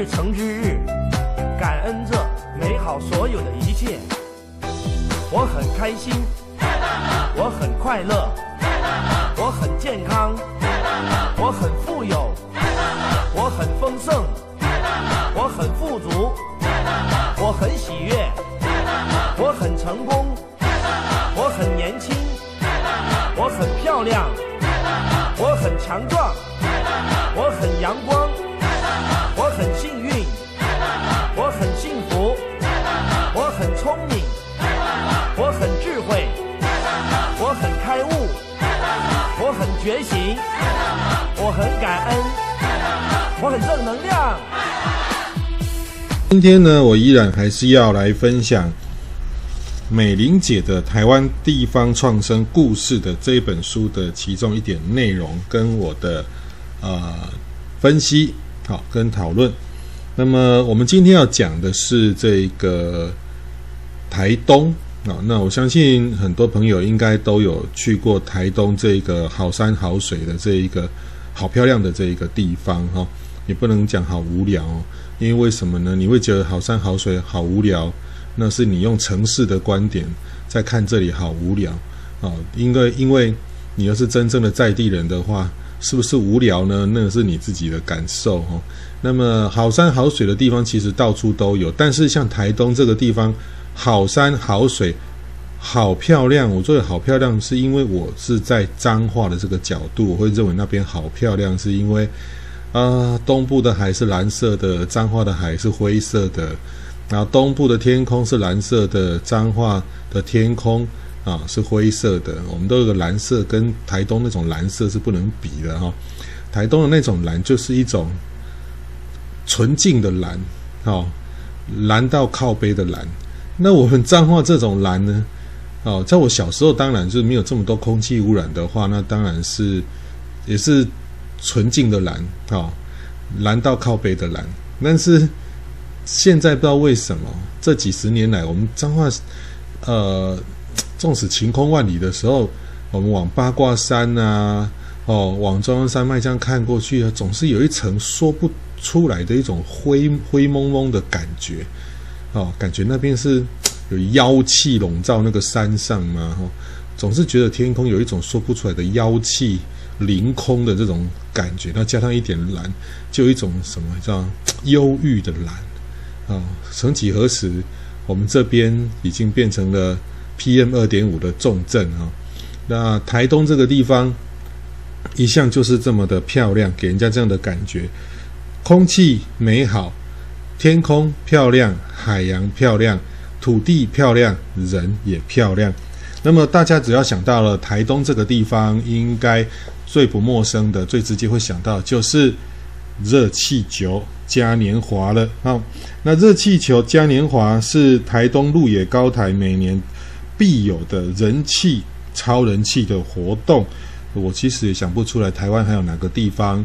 日成之日，感恩这美好所有的一切。我很开心，我很快乐，我很健康，今天呢，我依然还是要来分享美玲姐的《台湾地方创生故事》的这一本书的其中一点内容，跟我的呃分析，好跟讨论。那么我们今天要讲的是这个台东啊，那我相信很多朋友应该都有去过台东这个好山好水的这一个好漂亮的这一个地方哈，也不能讲好无聊哦。因为为什么呢？你会觉得好山好水好无聊，那是你用城市的观点在看这里好无聊啊。因为因为你要是真正的在地人的话，是不是无聊呢？那个是你自己的感受哦。那么好山好水的地方其实到处都有，但是像台东这个地方，好山好水好漂亮。我说的好漂亮，是因为我是在彰化的这个角度，我会认为那边好漂亮，是因为。啊，东部的海是蓝色的，彰化的海是灰色的。然后东部的天空是蓝色的，彰化的天空啊是灰色的。我们都有个蓝色，跟台东那种蓝色是不能比的哈、哦。台东的那种蓝就是一种纯净的蓝，哦，蓝到靠背的蓝。那我们彰化这种蓝呢？哦，在我小时候，当然就是没有这么多空气污染的话，那当然是也是。纯净的蓝，啊，蓝到靠背的蓝。但是现在不知道为什么，这几十年来，我们彰化，呃，纵使晴空万里的时候，我们往八卦山啊，哦，往中央山脉这样看过去，总是有一层说不出来的一种灰灰蒙蒙的感觉，哦，感觉那边是有妖气笼罩那个山上嘛，哦，总是觉得天空有一种说不出来的妖气。凌空的这种感觉，那加上一点蓝，就有一种什么叫忧郁的蓝啊、曾几何时，我们这边已经变成了 PM 二点五的重镇啊、那台东这个地方一向就是这么的漂亮，给人家这样的感觉：空气美好，天空漂亮，海洋漂亮，土地漂亮，人也漂亮。那么大家只要想到了台东这个地方，应该。最不陌生的、最直接会想到就是热气球嘉年华了。好，那热气球嘉年华是台东鹿野高台每年必有的人气、超人气的活动。我其实也想不出来，台湾还有哪个地方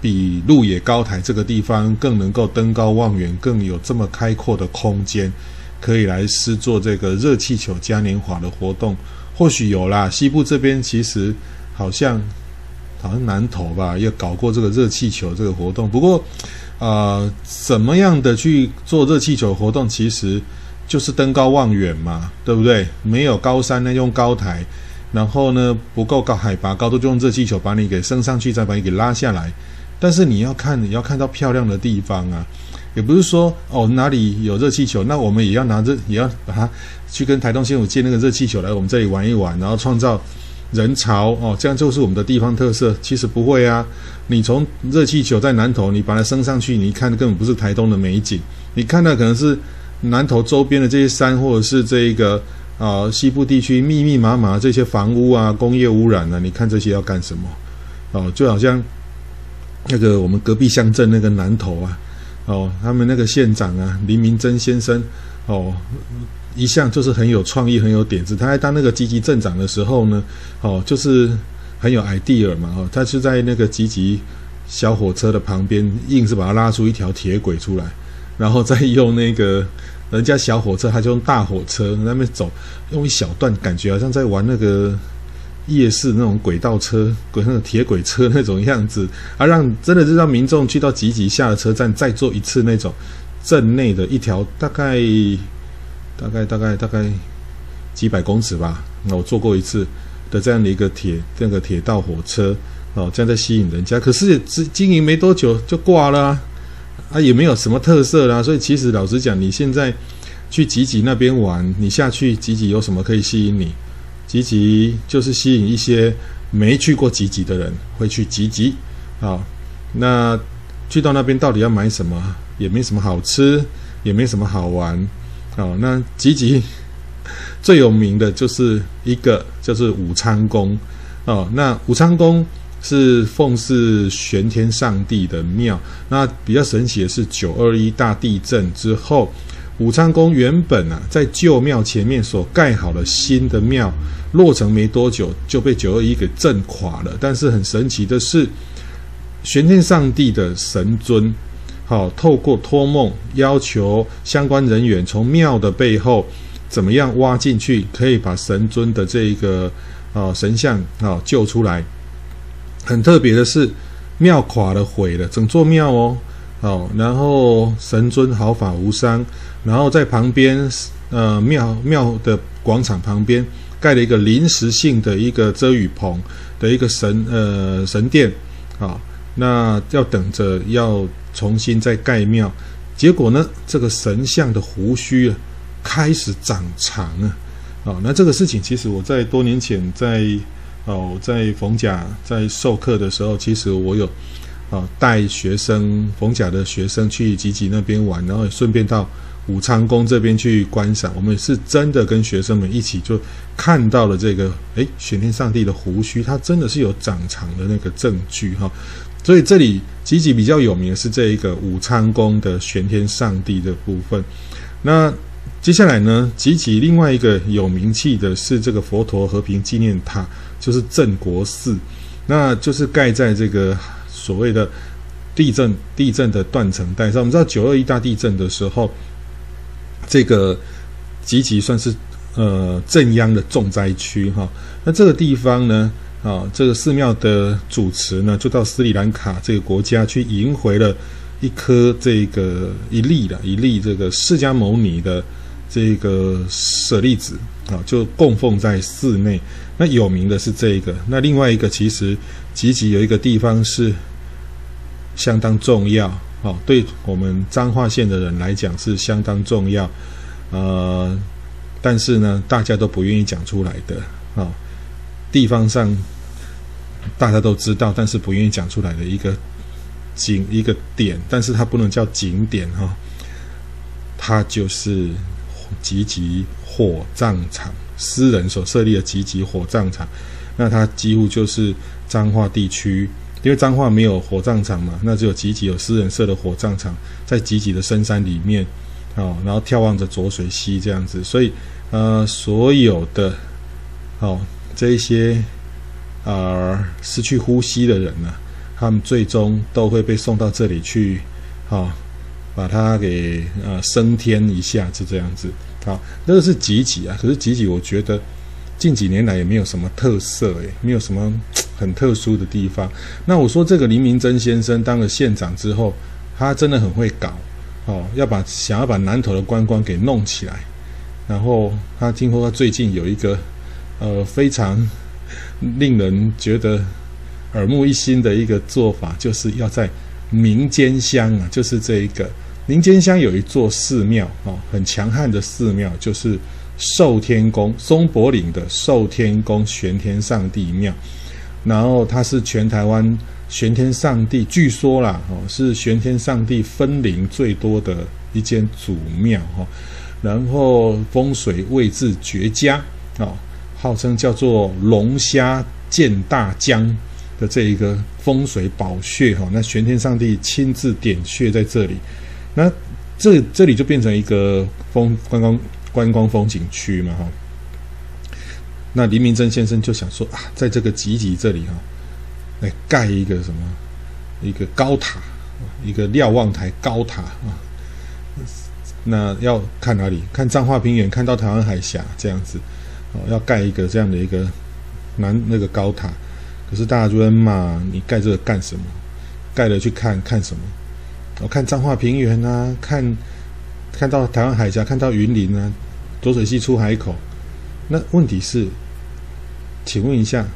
比鹿野高台这个地方更能够登高望远，更有这么开阔的空间，可以来施做这个热气球嘉年华的活动。或许有啦，西部这边其实。好像好像南投吧，也搞过这个热气球这个活动。不过，呃，怎么样的去做热气球活动，其实就是登高望远嘛，对不对？没有高山呢，用高台，然后呢，不够高海拔高度，就用热气球把你给升上去，再把你给拉下来。但是你要看，你要看到漂亮的地方啊，也不是说哦哪里有热气球，那我们也要拿热，也要把它去跟台东县府借那个热气球来我们这里玩一玩，然后创造。人潮哦，这样就是我们的地方特色。其实不会啊，你从热气球在南投，你把它升上去，你一看根本不是台东的美景，你看到可能是南投周边的这些山，或者是这一个啊、西部地区密密麻麻这些房屋啊、工业污染啊，你看这些要干什么？哦，就好像那个我们隔壁乡镇那个南投啊，哦，他们那个县长啊林明珍先生哦。一向就是很有创意、很有点子。他在当那个积极镇长的时候呢，哦，就是很有 idea 嘛，哦，他是在那个积极小火车的旁边，硬是把它拉出一条铁轨出来，然后再用那个 人家小火车，他就用大火车那边走，用一小段，感觉好像在玩那个夜市那种轨道车、轨那个铁轨车那种样子，啊，让真的是让民众去到集集下了车站，再坐一次那种镇内的一条大概大概大概大概几百公尺吧，那我坐过一次的这样的一个铁那个铁道火车哦，这样在吸引人家，可是经营没多久就挂了啊，也没有什么特色啦，所以其实老实讲，你现在去吉吉那边玩，你下去吉吉有什么可以吸引你？吉吉就是吸引一些没去过吉吉的人会去吉吉，好，那去到那边到底要买什么？也没什么好吃，也没什么好玩，哦，那吉吉最有名的就是一个就是武昌宫，哦，那武昌宫是奉祀玄天上帝的庙，那比较神奇的是九二一大地震之后。武昌宫原本啊，在旧庙前面所盖好的新的庙落成没多久就被九二一给震垮了。但是很神奇的是，玄天上帝的神尊，好透过托梦要求相关人员从庙的背后怎么样挖进去，可以把神尊的这个啊神像啊救出来。很特别的是，庙垮了毁了，整座庙哦。哦，然后神尊毫发无伤，然后在旁边，呃，庙庙的广场旁边盖了一个临时性的一个遮雨棚的一个神呃神殿，啊、那要等着要重新再盖庙，结果呢，这个神像的胡须啊开始长长啊，啊、哦，那这个事情其实我在多年前在哦在逢甲在授课的时候，其实我有。啊，带学生逢甲的学生去集集那边玩，然后也顺便到武昌宫这边去观赏。我们是真的跟学生们一起就看到了这个，诶，玄天上帝的胡须，它真的是有长长的那个证据哈。所以这里集集比较有名的是这一个武昌宫的玄天上帝的部分。那接下来呢，集集另外一个有名气的是这个佛陀和平纪念塔，就是镇国寺，那就是盖在这个。所谓的地震，地震的断层带上，我们知道九二一大地震的时候，这个集集算是呃震央的重灾区哈。那这个地方呢，啊，这个寺庙的主持呢，就到斯里兰卡这个国家去迎回了一颗这个一粒的一粒这个释迦牟尼的这个舍利子啊，就供奉在寺内。那有名的是这个，那另外一个其实集集有一个地方是。相当重要，哦，对我们彰化县的人来讲是相当重要，呃，但是呢，大家都不愿意讲出来的，哦，地方上大家都知道，但是不愿意讲出来的一个景一个点，但是它不能叫景点哈，哦，它就是集集火葬场，私人所设立的集集火葬场，那它几乎就是彰化地区。因为彰化没有火葬场嘛，那只有集集有私人设的火葬场，在集集的深山里面，哦，然后眺望着浊水溪这样子，所以呃，所有的哦这一些呃失去呼吸的人呢、他们最终都会被送到这里去，哦，把他给呃升天一下，是这样子。好，那个是集集啊，可是集集我觉得近几年来也没有什么特色诶，没有什么。很特殊的地方。那我说这个林明珍先生当了县长之后，他真的很会搞哦，要把想要把南投的观光给弄起来。然后他听说他最近有一个呃非常令人觉得耳目一新的一个做法，就是要在民间乡啊，就是这一个民间乡有一座寺庙哦，很强悍的寺庙，就是寿天宫松柏岭的寿天宫玄天上帝庙。然后它是全台湾玄天上帝，据说啦，哦，是玄天上帝分灵最多的一间祖庙哈。然后风水位置绝佳啊，号称叫做龙虾见大江的这一个风水宝穴哈。那玄天上帝亲自点穴在这里，那这这里就变成一个风观光观光风景区嘛哈。那林明珍先生就想说啊，在这个集集这里哈、哦，来盖一个什么，一个高塔，一个瞭望台高塔啊。那要看哪里？看彰化平原，看到台湾海峡这样子，哦，要盖一个这样的一个南那个高塔，可是大家就在骂你盖这个干什么？盖了去看看什么？我看彰化平原啊，看看到台湾海峡，看到云林啊，浊水溪出海口。那问题是，请问一下，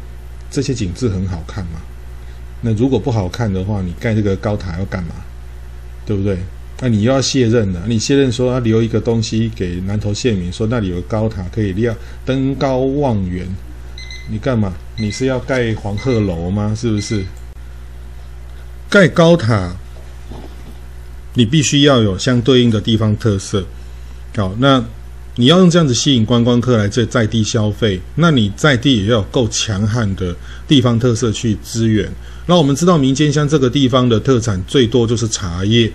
这些景致很好看吗？那如果不好看的话，你盖这个高塔要干嘛？对不对？那你又要卸任了，你卸任说要留一个东西给南投县民，说那里有个高塔可以亮登高望远，你干嘛？你是要盖黄鹤楼吗？是不是？盖高塔，你必须要有相对应的地方特色。好，那你要用这样子吸引观光客来这在地消费，那你在地也要有够强悍的地方特色去支援。那我们知道民间乡这个地方的特产最多就是茶叶，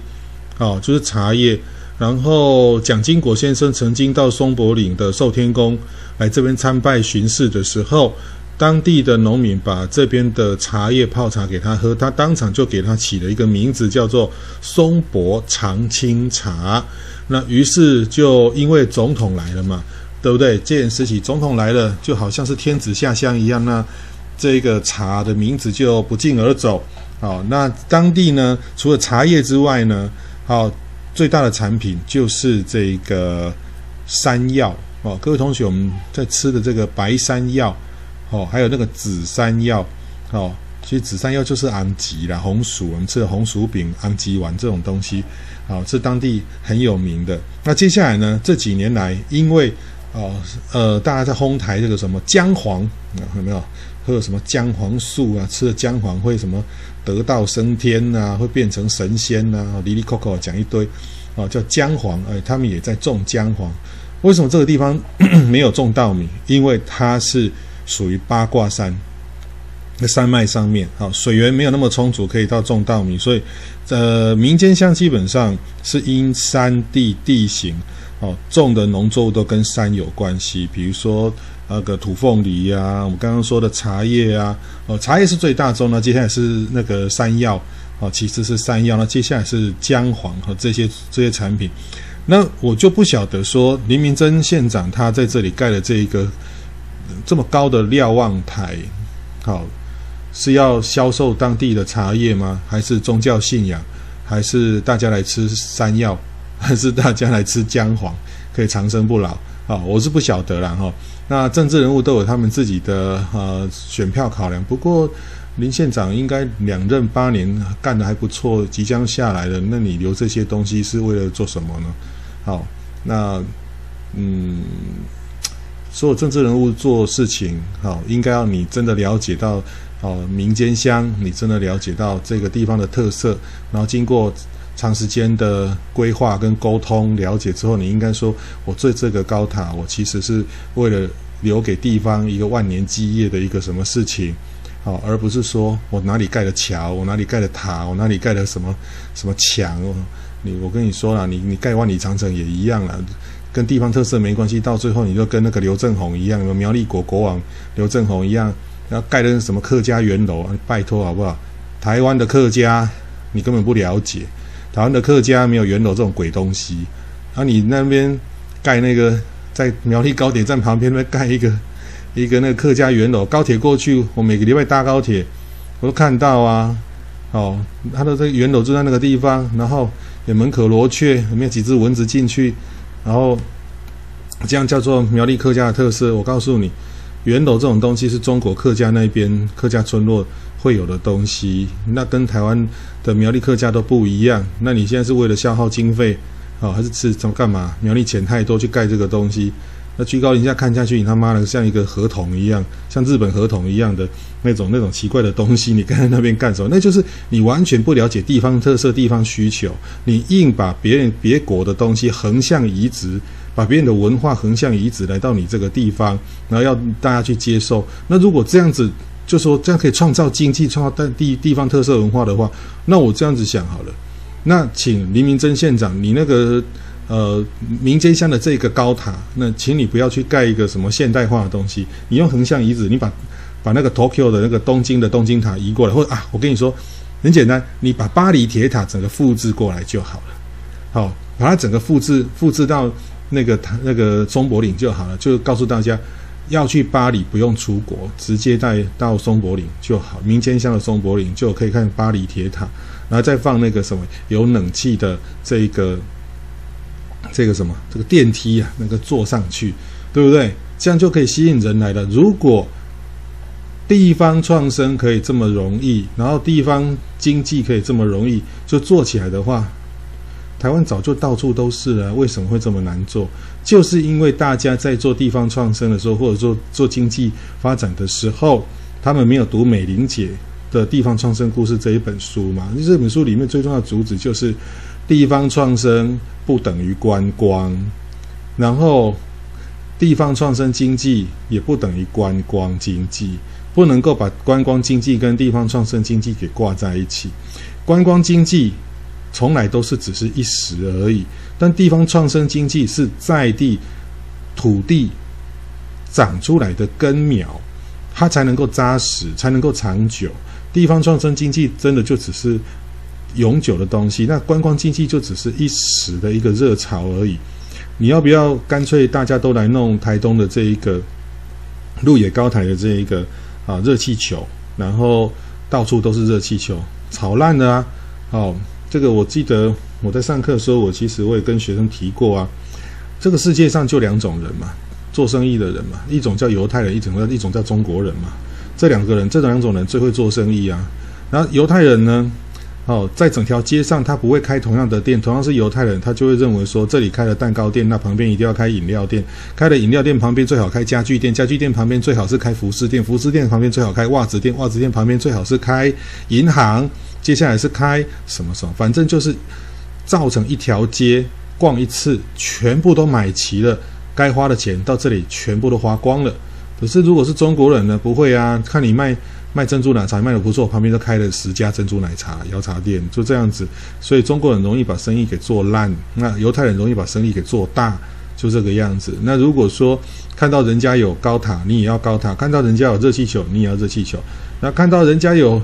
哦，就是茶叶。然后蒋经国先生曾经到松柏岭的寿天宫来这边参拜巡视的时候。当地的农民把这边的茶叶泡茶给他喝，他当场就给他起了一个名字，叫做松柏长青茶。那于是就因为总统来了嘛，对不对？这件事情总统来了，就好像是天子下乡一样，那这个茶的名字就不胫而走。好，那当地呢，除了茶叶之外呢，好，最大的产品就是这个山药哦。各位同学，我们在吃的这个白山药。哦，还有那个紫山药，哦，其实紫山药就是安吉啦，红薯，我们吃的红薯饼、安吉丸这种东西，哦，是当地很有名的。那接下来呢，这几年来，因为哦，呃，大家在哄抬这个什么姜黄，有没有？喝什么姜黄素啊？吃了姜黄会什么得道升天啊？会变成神仙呐、啊？哩哩扣扣讲一堆，哦，叫姜黄，哎，他们也在种姜黄。为什么这个地方 没有种稻米？因为它是。属于八卦山，那山脉上面，好，水源没有那么充足，可以到种稻米，所以，呃，民间乡基本上是因山地地形，哦，种的农作物都跟山有关系，比如说那个土凤梨呀、我们刚刚说的茶叶啊，哦，茶叶是最大宗，那接下来是那个山药，哦，其次是山药，那接下来是姜黄和这些这些产品，那我就不晓得说林明珍县长他在这里盖了这一个。这么高的瞭望台，好，是要销售当地的茶叶吗？还是宗教信仰？还是大家来吃山药？还是大家来吃姜黄，可以长生不老？啊，我是不晓得啦哈。那政治人物都有他们自己的呃选票考量。不过林县长应该两任八年干得还不错，即将下来了，那你留这些东西是为了做什么呢？好，那嗯。所有政治人物做事情，好，应该要你真的了解到，哦，民间乡，你真的了解到这个地方的特色，然后经过长时间的规划跟沟通了解之后，你应该说，我做这个高塔，我其实是为了留给地方一个万年基业的一个什么事情，好，而不是说我哪里盖了桥，我哪里盖了塔，我哪里盖了什么什么墙，你我跟你说了，你你盖万里长城也一样了。跟地方特色没关系，到最后你就跟那个刘正宏一样，苗栗国国王刘正宏一样，然后盖的是什么客家圆楼，拜托好不好？台湾的客家你根本不了解，台湾的客家没有圆楼这种鬼东西。然后，你那边盖那个在苗栗高铁站旁边那盖一个一个那个客家圆楼，高铁过去，我每个礼拜搭高铁我都看到啊。哦，他的这个圆楼就在那个地方，然后也门可罗雀，里面有几只蚊子进去。然后，这样叫做苗栗客家的特色。我告诉你，圆楼这种东西是中国客家那边客家村落会有的东西，那跟台湾的苗栗客家都不一样。那你现在是为了消耗经费，哦，还是是怎么干嘛？苗栗钱太多去盖这个东西。那居高临下看下去，你他妈的像一个河童一样，像日本河童一样的那种那种奇怪的东西，你盖在那边干什么？那就是你完全不了解地方特色、地方需求，你硬把别人别国的东西横向移植，把别人的文化横向移植来到你这个地方，然后要大家去接受。那如果这样子，就说这样可以创造经济、创造当地地方特色文化的话，那我这样子想好了，那请黎明溱县长，你那个。呃，民间乡的这个高塔，那请你不要去盖一个什么现代化的东西，你用横向移植，你把把那个 Tokyo 的那个东京的东京塔移过来，或者啊，我跟你说很简单，你把巴黎铁塔整个复制过来就好了，好，把它整个复制复制到那个塔那个松柏岭就好了，就告诉大家，要去巴黎不用出国，直接带到松柏林就好。民间乡的松柏林就可以看巴黎铁塔，然后再放那个什么有冷气的这个这个什么这个电梯啊，那个坐上去，对不对？这样就可以吸引人来了。如果地方创生可以这么容易，然后地方经济可以这么容易就做起来的话，台湾早就到处都是了。为什么会这么难做？就是因为大家在做地方创生的时候，或者说做经济发展的时候，他们没有读美玲姐的地方创生故事这一本书嘛。这本书里面最重要的主旨就是，地方创生不等于观光，然后地方创生经济也不等于观光经济。不能够把观光经济跟地方创生经济给挂在一起，观光经济从来都是只是一时而已，但地方创生经济是在地土地长出来的根苗，它才能够扎实，才能够长久。地方创生经济真的就只是永久的东西，那观光经济就只是一时的一个热潮而已。你要不要干脆大家都来弄台东的这一个鹿野高台的这一个？啊，热气球，然后到处都是热气球，炒烂的啊！哦，这个我记得我在上课的时候，我其实我也跟学生提过啊。这个世界上就两种人嘛，做生意的人嘛，一种叫犹太人，一种叫一种叫中国人嘛。这两个人，这两种人最会做生意啊。然后犹太人呢？哦，在整条街上，他不会开同样的店。同样是犹太人，他就会认为说，这里开了蛋糕店，那旁边一定要开饮料店。开了饮料店旁边最好开家具店，家具店旁边最好是开服饰店，服饰店旁边最好开袜子店，袜子店旁边最好是开银行。接下来是开什么什么，反正就是造成一条街逛一次，全部都买齐了，该花的钱到这里全部都花光了。可是如果是中国人呢？不会啊，看你卖。卖珍珠奶茶卖的不错，旁边都开了十家珍珠奶茶摇茶店，就这样子。所以中国人容易把生意给做烂，那犹太人容易把生意给做大，就这个样子。那如果说看到人家有高塔，你也要高塔；看到人家有热气球，你也要热气球。那看到人家有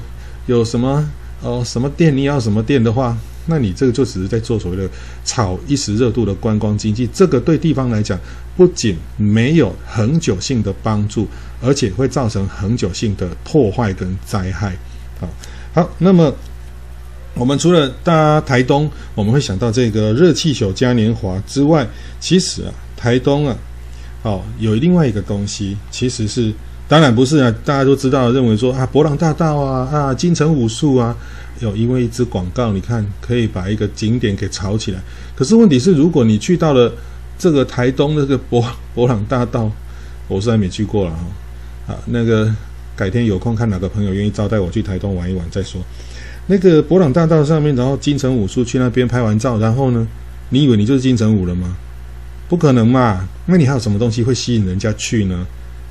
有什么哦什么店，你要什么店的话。那你这个就只是在做所谓的炒一时热度的观光经济，这个对地方来讲，不仅没有恒久性的帮助，而且会造成恒久性的破坏跟灾害。好，好，那么我们除了大家台东，我们会想到这个热气球嘉年华之外，其实啊，台东啊，哦，有另外一个东西，其实是当然不是啊，大家都知道，认为说啊，博朗大道啊，啊，金城武术啊。有因为一支广告，你看可以把一个景点给炒起来。可是问题是，如果你去到了这个台东那个博 博朗大道，我是还没去过了哈。啊，那个改天有空看哪个朋友愿意招待我去台东玩一玩再说。那个博朗大道上面，然后金城武术去那边拍完照，然后呢，你以为你就是金城武了吗？不可能嘛！那你还有什么东西会吸引人家去呢？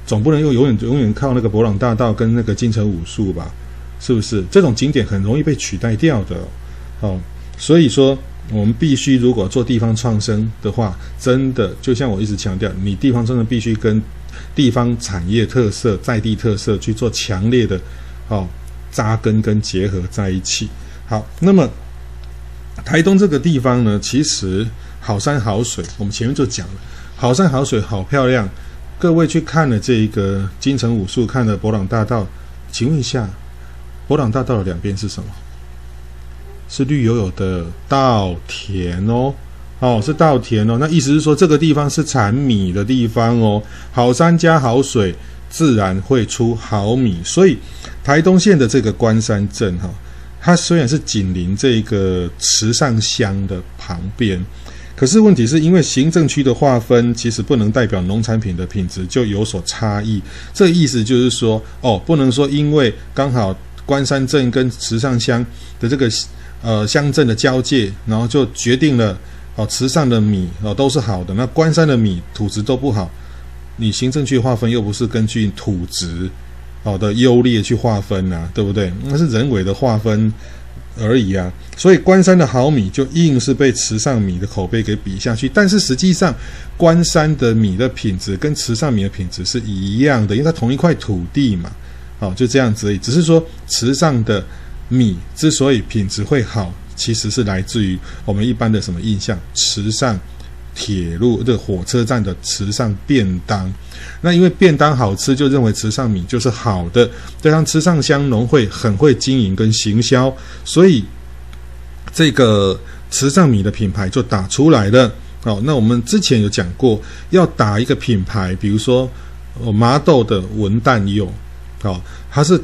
总不能又永远永远靠那个博朗大道跟那个金城武术吧？是不是这种景点很容易被取代掉的？哦，所以说我们必须如果做地方创生的话，真的就像我一直强调，你地方创生必须跟地方产业特色、在地特色去做强烈的哦扎根跟结合在一起。好，那么台东这个地方呢，其实好山好水，我们前面就讲了，好山好水好漂亮。各位去看了这一个金城武树，看了博朗大道，请问一下。伯朗大道的两边是什么？是绿油油的稻田哦，哦，是稻田哦。那意思是说，这个地方是产米的地方哦。好山加好水，自然会出好米。所以，台东县的这个关山镇哈，它虽然是紧邻这个池上乡的旁边，可是问题是因为行政区的划分，其实不能代表农产品的品质就有所差异。这意思就是说，哦，不能说因为刚好。关山镇跟池上乡的这个呃乡镇的交界，然后就决定了哦，池上的米哦都是好的，那关山的米土质都不好。你行政区划分又不是根据土质好的优劣去划分呐，对不对？那是人为的划分而已啊。所以关山的好米就硬是被池上米的口碑给比下去，但是实际上关山的米的品质跟池上米的品质是一样的，因为它同一块土地嘛。好，就这样子而已。只是说，池上的米之所以品质会好，其实是来自于我们一般的什么印象？池上铁路的火车站的池上便当。那因为便当好吃，就认为池上米就是好的。加上池上乡农会很会经营跟行销，所以这个池上米的品牌就打出来了。哦，那我们之前有讲过，要打一个品牌，比如说麻豆的文旦柚，哦，它是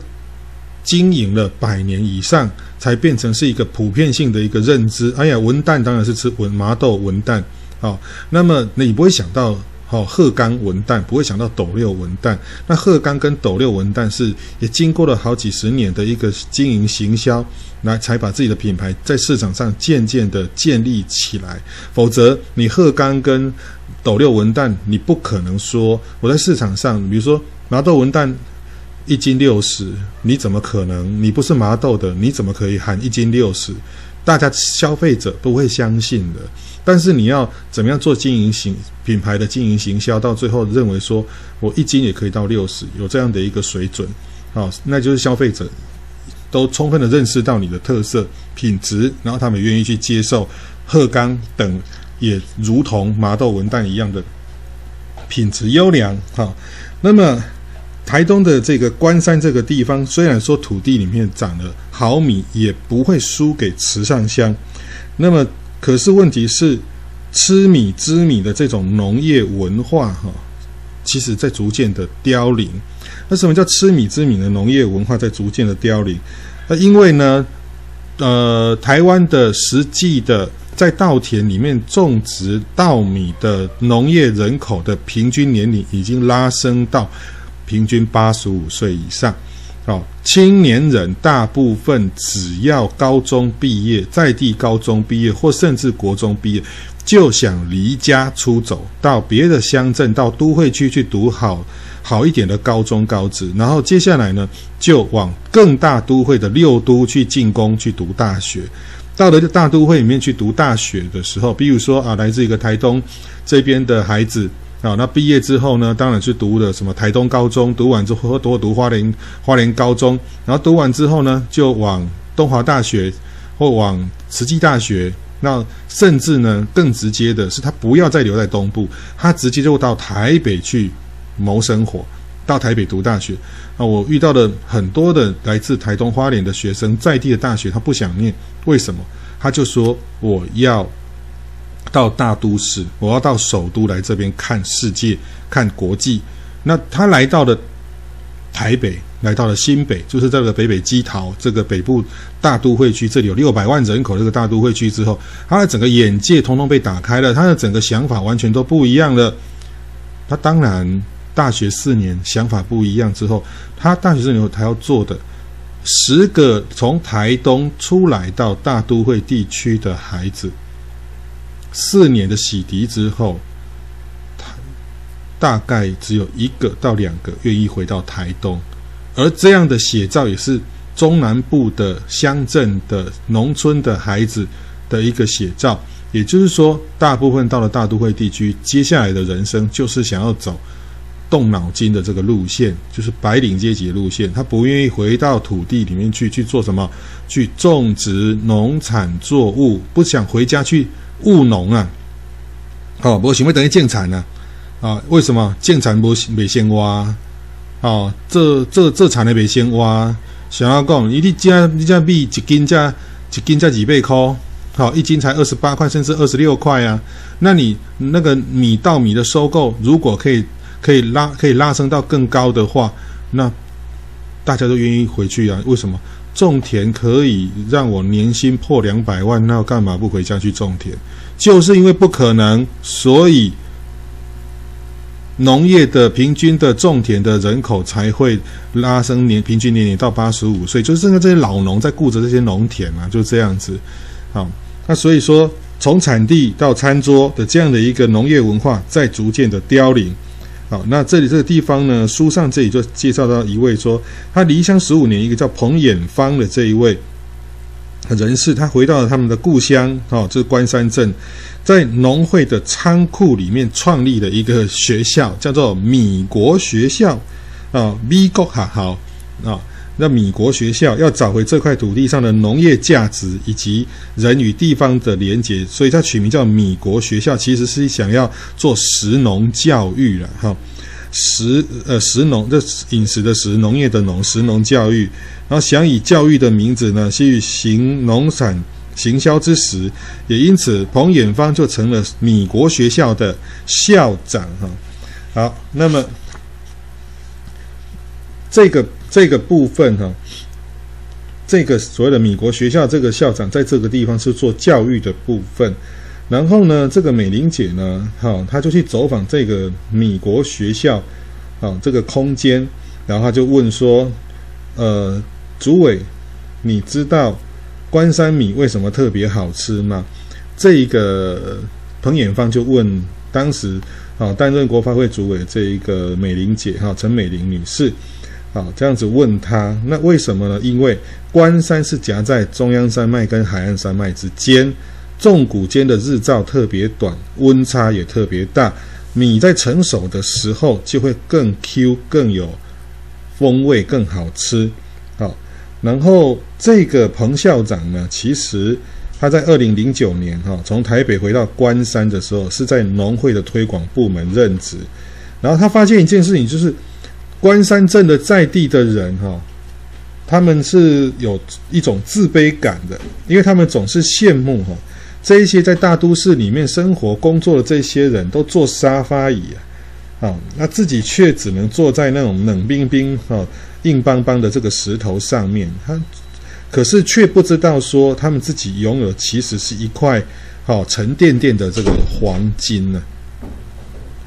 经营了百年以上，才变成是一个普遍性的一个认知。哎呀，文旦当然是吃文麻豆文旦，哦，那么你不会想到。哦，鹤冈文旦不会想到斗六文旦。那鹤冈跟斗六文旦是也经过了好几十年的一个经营行销，来才把自己的品牌在市场上渐渐的建立起来。否则，你鹤冈跟斗六文旦，你不可能说我在市场上，比如说麻豆文旦一斤六十，你怎么可能？你不是麻豆的，你怎么可以喊一斤六十？大家消费者不会相信的。但是你要怎么样做经营行品牌的经营行销，到最后认为说我一斤也可以到六十，有这样的一个水准，好，那就是消费者都充分的认识到你的特色品质，然后他们愿意去接受鹤冈等也如同麻豆文旦一样的品质优良，好，那么台东的这个关山这个地方，虽然说土地里面长了好米，也不会输给池上乡，那么。可是问题是，吃米知米的这种农业文化，哈，其实在逐渐的凋零。那什么叫吃米知米的农业文化在逐渐的凋零？那因为呢，呃，台湾的实际的在稻田里面种植稻米的农业人口的平均年龄已经拉升到平均八十五岁以上。哦，青年人大部分只要高中毕业，在地高中毕业或甚至国中毕业，就想离家出走到别的乡镇、到都会区去读好好一点的高中高职，然后接下来呢，就往更大都会的六都去进攻去读大学。到了大都会里面去读大学的时候，比如说啊，来自一个台东这边的孩子。啊，那毕业之后呢，当然是读了什么台东高中，读完之后多读花莲花莲高中，然后读完之后呢，就往东华大学或往慈济大学。那甚至呢，更直接的是，他不要再留在东部，他直接就到台北去谋生活，到台北读大学。啊，我遇到了很多的来自台东花莲的学生，在地的大学他不想念，为什么？他就说我要。到大都市，我要到首都来这边看世界、看国际。那他来到了台北，来到了新北，就是这个北北基桃这个北部大都会区，这里有六百万人口这个大都会区之后，他的整个眼界通通被打开了，他的整个想法完全都不一样了。他当然大学四年想法不一样之后，他大学四年他要做的十个从台东出来到大都会地区的孩子。四年的洗涤之后，他大概只有一个到两个愿意回到台东，而这样的写照也是中南部的乡镇的农村的孩子的一个写照。也就是说，大部分到了大都会地区，接下来的人生就是想要走动脑筋的这个路线，就是白领阶级的路线。他不愿意回到土地里面去去做什么，去种植农产作物，不想回家去。务农啊，哦，我想要等于建产呢，啊，为什么建产不没先挖？哦，这这这产的没先挖，想要讲，你你家你家米一斤价一斤价几倍块？好，一斤才二十八块，甚至二十六块啊。那你那个米稻米的收购，如果可以可以拉可以拉升到更高的话，那大家都愿意回去啊？为什么？种田可以让我年薪破两百万，那我干嘛不回家去种田？就是因为不可能，所以农业的平均的种田的人口才会拉升年平均年龄到八十五岁，就是这个这些老农在顾着这些农田嘛，就这样子。好，那所以说，从产地到餐桌的这样的一个农业文化，在逐渐的凋零。好，那这里这个地方呢，书上这里就介绍到一位说，他离乡十五年，一个叫彭远芳的这一位人士，他回到了他们的故乡，哦，这是关山镇，在农会的仓库里面创立了一个学校，叫做米国学校，啊，米国学校，啊，那米国学校要找回这块土地上的农业价值以及人与地方的连结，所以他取名叫米国学校，其实是想要做食农教育了哈。食呃食农这饮食的食，农业的农，食农教育，然后想以教育的名字呢去行农产行销之实，也因此彭远芳就成了米国学校的校长哈。好，那么这个这个部分哈，这个所谓的米国学校这个校长在这个地方是做教育的部分。然后呢，这个美玲姐呢，哈，她就去走访这个米国学校，啊，这个空间，然后她就问说，呃，主委，你知道关山米为什么特别好吃吗？这一个彭远芳就问当时啊担任国发会主委这一个美玲姐哈陈美玲女士，啊这样子问他，那为什么呢？因为关山是夹在中央山脉跟海岸山脉之间。纵谷间的日照特别短，温差也特别大，米在成熟的时候就会更 Q、更有风味、更好吃。好，然后这个彭校长呢，其实他在二零零九年哈从台北回到关山的时候，是在农会的推广部门任职。然后他发现一件事情，就是关山镇的在地的人哈，他们是有一种自卑感的，因为他们总是羡慕哈。这一些在大都市里面生活工作的这些人都坐沙发椅啊，啊，那自己却只能坐在那种冷冰冰、啊、硬邦邦的这个石头上面。他可是却不知道说，他们自己拥有其实是一块好沉甸甸的这个黄金呢。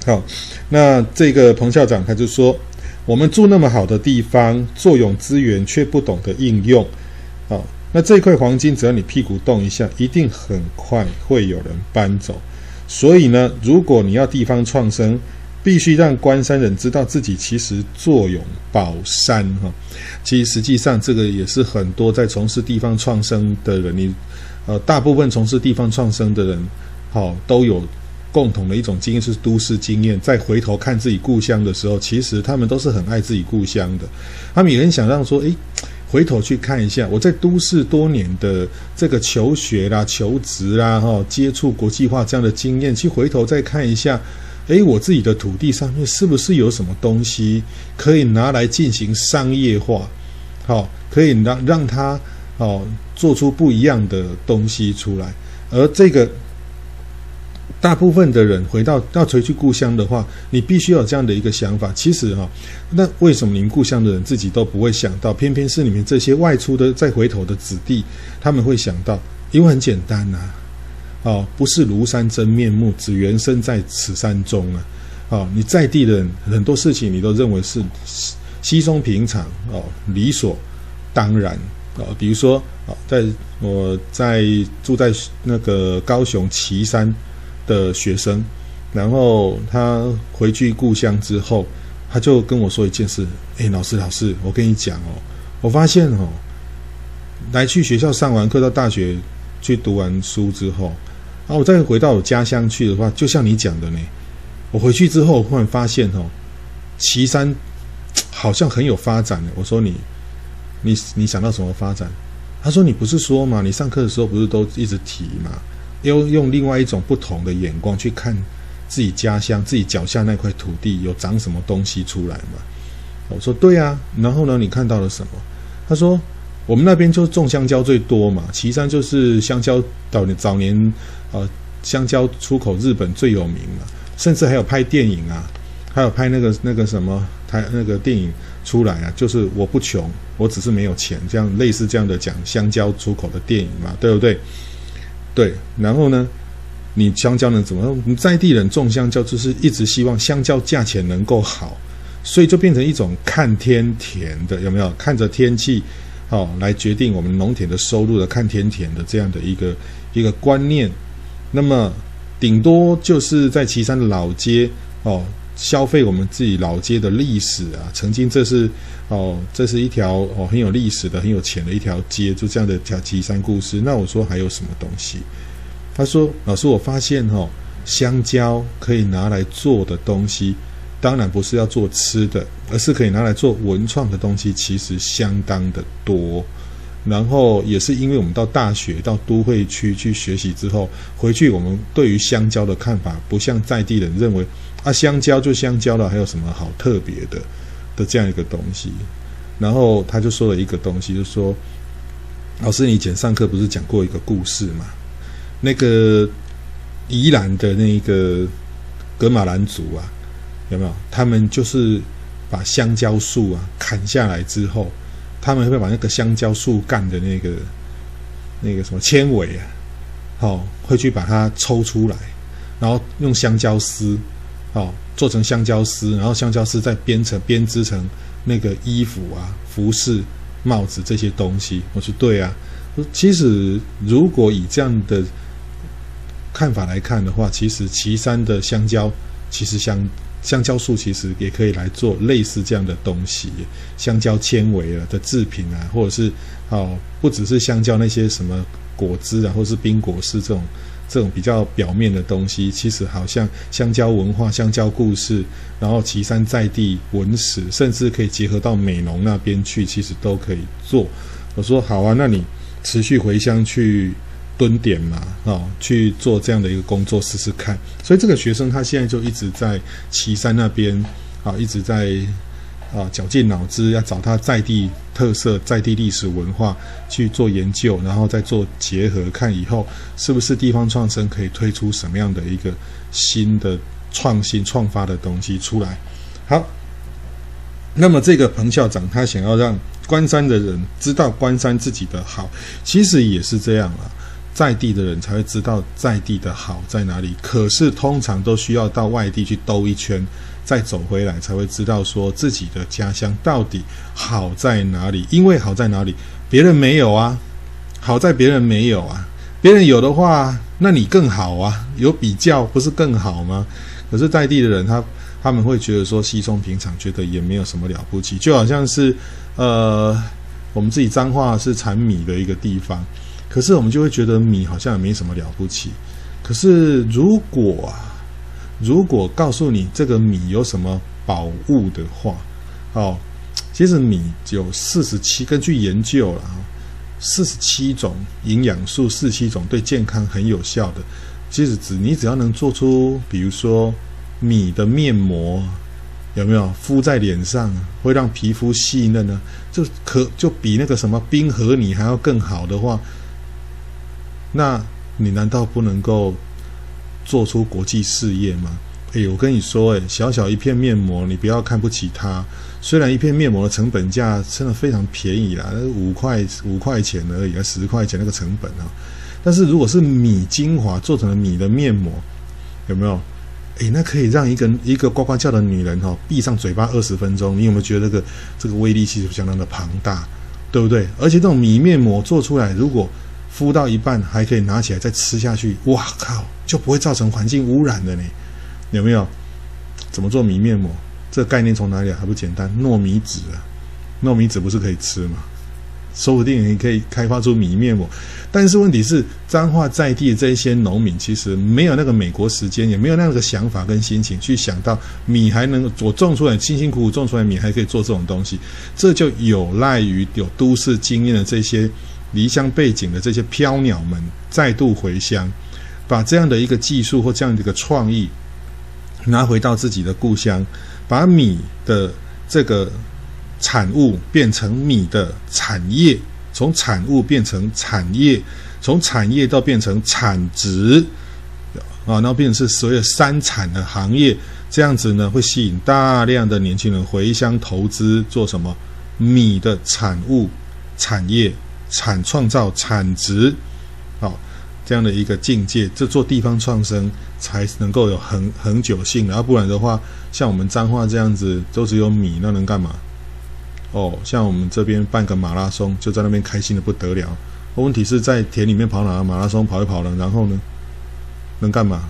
好，那这个彭校长他就说，我们住那么好的地方，坐拥资源却不懂得应用，好。那这块黄金，只要你屁股动一下，一定很快会有人搬走。所以呢，如果你要地方创生，必须让关山人知道自己其实坐拥宝山哈。其实实际上，这个也是很多在从事地方创生的人，你呃，大部分从事地方创生的人，好都有共同的一种经验，是都市经验。再回头看自己故乡的时候，其实他们都是很爱自己故乡的。他们也很想让说，诶。回头去看一下，我在都市多年的这个求学啦、求职啦、哈接触国际化这样的经验，去回头再看一下，诶，我自己的土地上面是不是有什么东西可以拿来进行商业化？好，可以让让它哦做出不一样的东西出来，而这个。大部分的人回到要回去故乡的话，你必须有这样的一个想法。其实哈、哦，那为什么你们故乡的人自己都不会想到，偏偏是你们这些外出的再回头的子弟，他们会想到？因为很简单呐、啊，哦，不是庐山真面目，只缘身在此山中啊。哦，你在地的人很多事情你都认为是稀松平常哦，理所当然哦。比如说哦，在我在住在那个高雄旗山。的学生，然后他回去故乡之后，他就跟我说一件事：“哎，老师，老师，我跟你讲哦，我发现哦，来去学校上完课到大学去读完书之后，啊，我再回到我家乡去的话，就像你讲的呢，我回去之后忽然发现哦，岐山好像很有发展呢。我说你，你你想到什么发展？他说你不是说嘛，你上课的时候不是都一直提嘛？”用用另外一种不同的眼光去看自己家乡、自己脚下那块土地有长什么东西出来嘛？我说对啊，然后呢，你看到了什么？他说我们那边就种香蕉最多嘛，旗山就是香蕉早年早年呃香蕉出口日本最有名嘛，甚至还有拍电影啊，还有拍那个那个什么台那个电影出来啊，就是我不穷，我只是没有钱，这样类似这样的讲香蕉出口的电影嘛，对不对？对，然后呢，你香蕉能怎么？你在地人种香蕉，就是一直希望香蕉价钱能够好，所以就变成一种看天田的，有没有？看着天气，哦，来决定我们农田的收入的，看天田的这样的一个一个观念。那么，顶多就是在旗山的老街，哦，消费我们自己老街的历史啊，曾经这是。哦，这是一条哦很有历史的、很有钱的一条街，就这样的一条旗山故事。那我说还有什么东西？他说：“老师，我发现哦，香蕉可以拿来做的东西，当然不是要做吃的，而是可以拿来做文创的东西，其实相当的多。然后也是因为我们到大学、到都会区去学习之后，回去我们对于香蕉的看法，不像在地人认为啊，香蕉就香蕉了，还有什么好特别的的这样一个东西。然后他就说了一个东西，就说，老师，你以前上课不是讲过一个故事吗？那个宜兰的那个格玛兰族啊。有没有？他们就是把香蕉树啊砍下来之后，他们会把那个香蕉树干的那个那个什么纤维啊，好、哦，会去把它抽出来，然后用香蕉丝，哦，做成香蕉丝，然后香蕉丝再编成编织成那个衣服啊、服饰、帽子这些东西。我说对啊，其实如果以这样的看法来看的话，其实旗山的香蕉其实相。香蕉树其实也可以来做类似这样的东西，香蕉纤维啊的制品啊，或者是哦，不只是香蕉那些什么果汁啊，或者是冰果丝这种这种比较表面的东西，其实好像香蕉文化、香蕉故事，然后旗山在地文史，甚至可以结合到美浓那边去，其实都可以做。我说好啊，那你持续回乡去。蹲点嘛，哦，去做这样的一个工作试试看。所以这个学生他现在就一直在旗山那边啊，一直在啊绞尽脑汁，要找他在地特色、在地历史文化去做研究，然后再做结合，看以后是不是地方创生可以推出什么样的一个新的创新创发的东西出来。好，那么这个彭校长他想要让关山的人知道关山自己的好，其实也是这样了。在地的人才会知道在地的好在哪里，可是通常都需要到外地去兜一圈，再走回来才会知道说自己的家乡到底好在哪里。因为好在哪里，别人没有啊，好在别人没有啊，别人有的话，那你更好啊，有比较不是更好吗？可是在地的人他他们会觉得说稀松平常，觉得也没有什么了不起，就好像是呃，我们自己彰化是产米的一个地方。可是我们就会觉得米好像也没什么了不起。可是如果啊，如果告诉你这个米有什么宝物的话，哦，其实米有四十七，根据研究了啊，四十七种营养素，四十七种对健康很有效的。其实只你只要能做出，比如说米的面膜，有没有敷在脸上会让皮肤细嫩呢？就可就比那个什么冰河你还要更好的话。那你难道不能够做出国际事业吗？哎，我跟你说，诶，小小一片面膜，你不要看不起它。虽然一片面膜的成本价真的非常便宜啦，五块五块钱而已，十块钱那个成本啊。但是如果是米精华做成了米的面膜，有没有？哎，那可以让一个一个呱呱叫的女人哈闭上嘴巴二十分钟。你有没有觉得这个这个威力其实相当的庞大，对不对？而且这种米面膜做出来，如果敷到一半还可以拿起来再吃下去，哇靠，就不会造成环境污染的呢？有没有？怎么做米面膜？这概念从哪里来？还不简单，糯米纸啊，糯米纸不是可以吃吗？说不定你可以开发出米面膜。但是问题是，彰化在地的这些农民其实没有那个美国时间，也没有那个想法跟心情去想到米还能我种出来，辛辛苦苦种出来米还可以做这种东西，这就有赖于有都市经验的这些。离乡背井的这些飘鸟们再度回乡，把这样的一个技术或这样的一个创意拿回到自己的故乡，把米的这个产物变成米的产业，从产物变成产业，从产业到变成产值啊，然后变成是所有三产的行业，这样子呢会吸引大量的年轻人回乡投资做什么？米的产物产业。产创造产值，好、哦、这样的一个境界，这做地方创生才能够有恒恒久性。然后不然的话，像我们彰化这样子，都只有米，那能干嘛？哦，像我们这边办个马拉松，就在那边开心的不得了。问题是在田里面跑哪马拉松跑一跑了，然后呢，能干嘛？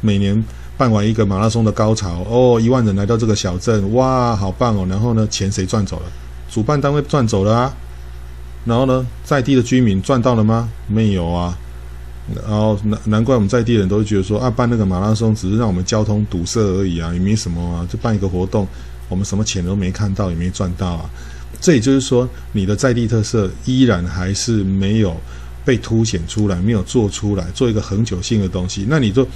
每年办完一个马拉松的高潮，哦，一万人来到这个小镇，哇，好棒哦！然后呢，钱谁赚走了？主办单位赚走了啊。然后呢，在地的居民赚到了吗？没有啊。然后难难怪我们在地人都觉得说啊，办那个马拉松只是让我们交通堵塞而已啊，也没什么啊，就办一个活动，我们什么钱都没看到，也没赚到啊。这也就是说，你的在地特色依然还是没有被凸显出来，没有做出来，做一个恒久性的东西。那你就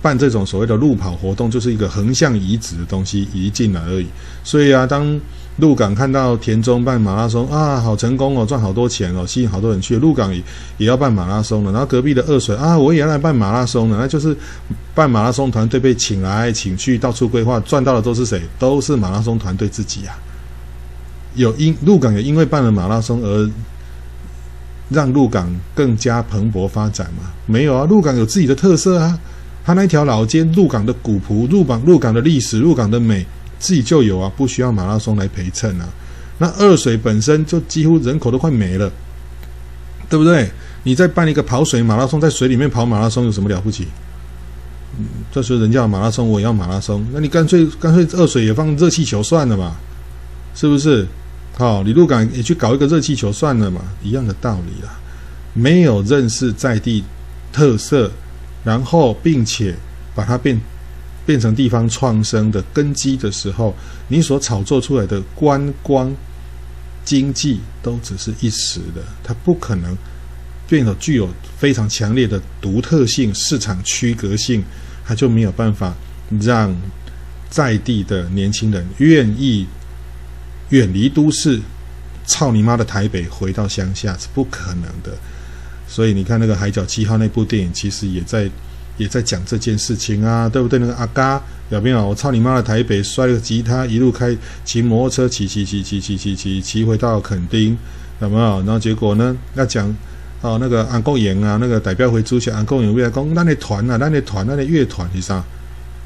办这种所谓的路跑活动，就是一个横向移植的东西移进来而已。所以啊，当鹿港看到田中办马拉松啊，好成功哦，赚好多钱哦，吸引好多人去。鹿港也也要办马拉松了，然后隔壁的二水啊，我也要来办马拉松了，那就是办马拉松团队被请来请去，到处规划，赚到的都是谁？都是马拉松团队自己啊。有因鹿港也因为办了马拉松而让鹿港更加蓬勃发展嘛？没有啊，鹿港有自己的特色啊，它那条老街，鹿港的古朴，鹿港鹿港的历史，鹿港的美。自己就有啊，不需要马拉松来陪衬啊。那二水本身就几乎人口都快没了，对不对？你再办一个跑水马拉松，在水里面跑马拉松有什么了不起？嗯，这时候人家马拉松，我也要马拉松，那你干脆干脆二水也放热气球算了嘛，是不是？好，你鹿港也去搞一个热气球算了嘛，一样的道理啦。没有认识在地特色，然后并且把它变。变成地方创生的根基的时候，你所炒作出来的观光经济都只是一时的，它不可能变得具有非常强烈的独特性、市场区隔性，它就没有办法让在地的年轻人愿意远离都市，操你妈的台北，回到乡下是不可能的。所以你看那个《海角七号》那部电影，其实也在。也在讲这件事情啊，对不对？那个阿嘎有没有？我操你妈的！台北摔了个吉他，一路开骑摩托车骑骑骑骑骑骑骑骑回到垦丁，有没有？然后结果呢？要讲哦，那个安公营啊，那个代表会主席安公营为了讲，咱的团啊，咱的团，咱的乐团是啥？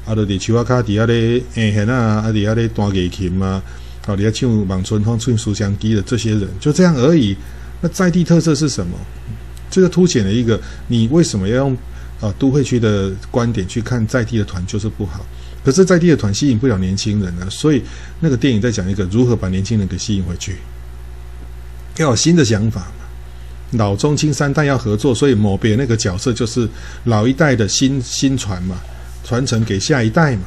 啊，就伫树仔脚底下咧，诶，现啊，啊，底下咧弹钢琴啊，哦，底下唱《望春风》、唱《书香鸡》的这些人，就这样而已。那在地特色是什么？这个凸显了一个，你为什么要用？啊，都会区的观点去看在地的团就是不好，可是在地的团吸引不了年轻人啊，所以那个电影在讲一个如何把年轻人给吸引回去，要有新的想法嘛。老中青三代要合作，所以某边那个角色就是老一代的新新传嘛，传承给下一代嘛，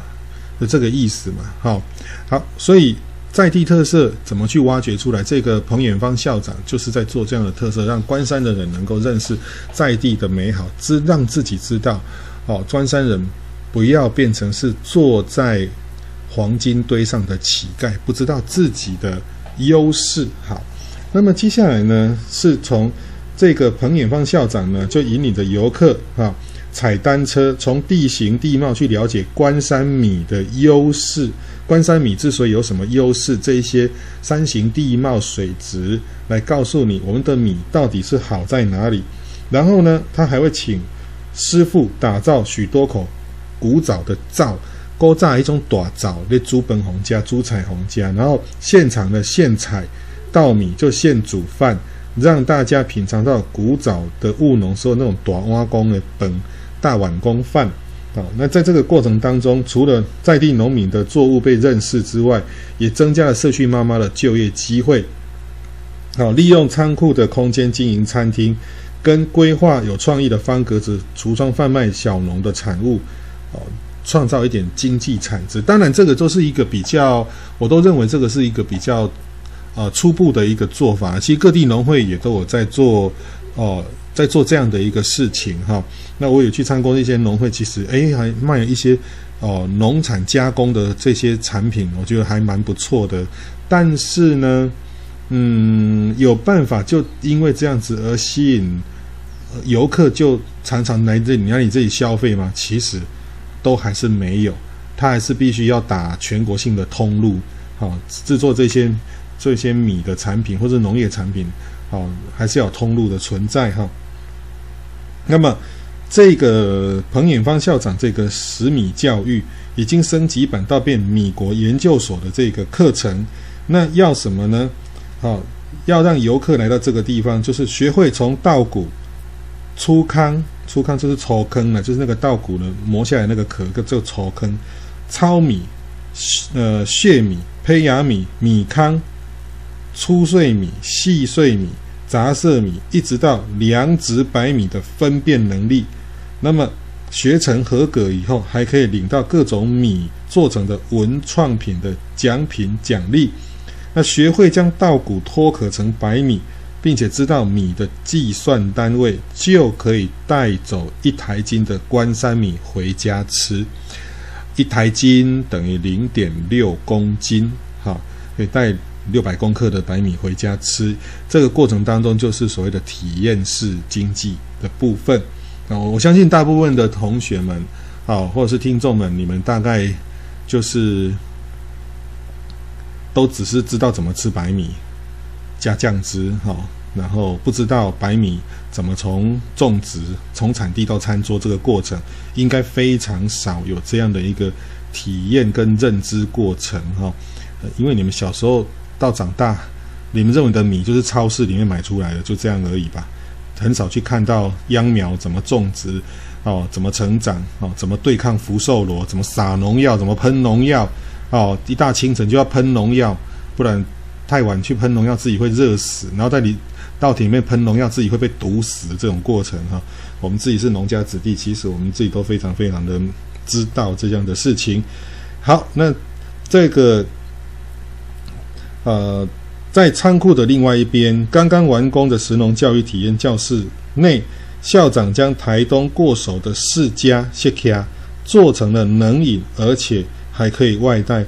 就这个意思嘛。好，好，所以。在地特色怎么去挖掘出来？这个彭远芳校长就是在做这样的特色，让关山的人能够认识在地的美好，知让自己知道，哦，关山人不要变成是坐在黄金堆上的乞丐，不知道自己的优势。好，那么接下来呢，是从这个彭远芳校长呢，就引领着游客啊，踩单车，从地形地貌去了解关山米的优势。关山米之所以有什么优势，这一些山形地貌、水质来告诉你我们的米到底是好在哪里。然后呢，他还会请师傅打造许多口古早的灶，勾炸一种大灶，那猪本红家、猪彩红家，然后现场的现采稻米就现煮饭，让大家品尝到古早的务农时候那种大碗公的本大碗公饭。好，那在这个过程当中，除了在地农民的作物被认识之外，也增加了社区妈妈的就业机会。好，利用仓库的空间经营餐厅，跟规划有创意的方格子橱窗贩卖小农的产物，哦，创造一点经济产值。当然，这个都是一个比较，我都认为这个是一个比较，呃，初步的一个做法。其实各地农会也都有在做，哦。在做这样的一个事情哈，那我也去参观一些农会，其实诶还卖了一些哦农产加工的这些产品，我觉得还蛮不错的。但是呢，嗯，有办法就因为这样子而吸引游客，就常常来这里来你这里消费吗？其实都还是没有，他还是必须要打全国性的通路，好制作这些这些米的产品或者农业产品，好还是要有通路的存在哈。那么，这个彭远芳校长这个食米教育已经升级版到变米国研究所的这个课程，那要什么呢？好，要让游客来到这个地方，就是学会从稻谷粗糠，粗糠就是粗糠了，就是那个稻谷呢磨下来那个壳，叫粗糠，糙米、呃秸米、胚芽米、米糠、粗碎米、细碎米。杂色米，一直到良质白米的分辨能力。那么学成合格以后，还可以领到各种米做成的文创品的奖品奖励。那学会将稻谷脱壳成白米，并且知道米的计算单位，就可以带走一台斤的关山米回家吃。一台斤等于零点六公斤，哈，可以带六百公克的白米回家吃。这个过程当中，就是所谓的体验式经济的部分。我相信大部分的同学们，啊，或者是听众们，你们大概就是。都只是知道怎么吃白米，加酱汁哈，然后不知道白米怎么从种植、从产地到餐桌这个过程，应该非常少有这样的一个体验跟认知过程哈。因为你们小时候到长大，你们认为的米就是超市里面买出来的，就这样而已吧，很少去看到秧苗怎么种植哦，怎么成长哦，怎么对抗福寿螺，怎么撒农药，怎么喷农药。哦，一大清晨就要喷农药，不然太晚去喷农药自己会热死，然后在你稻田里面喷农药自己会被毒死的这种过程哈。我们自己是农家子弟，其实我们自己都非常非常的知道这样的事情。好，那这个呃，在仓库的另外一边，刚刚完工的石农教育体验教室内，校长将台东过手的释迦释迦做成了冷饮，而且。还可以外带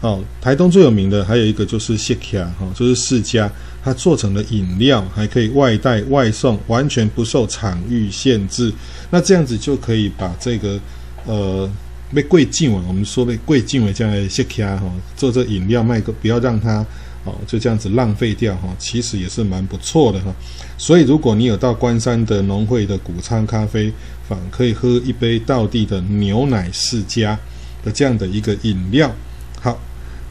哦。台东最有名的还有一个就是释迦哈，就是释迦，它做成了饮料还可以外带外送，完全不受场域限制。那这样子就可以把这个呃被贵进啊，我们说被贵进为这样的释迦哈，做这饮料卖个不要让它哦就这样子浪费掉哈，其实也是蛮不错的哈。所以如果你有到关山的农会的谷仓咖啡坊，可以喝一杯道地的牛奶世家。的这样的一个饮料，好，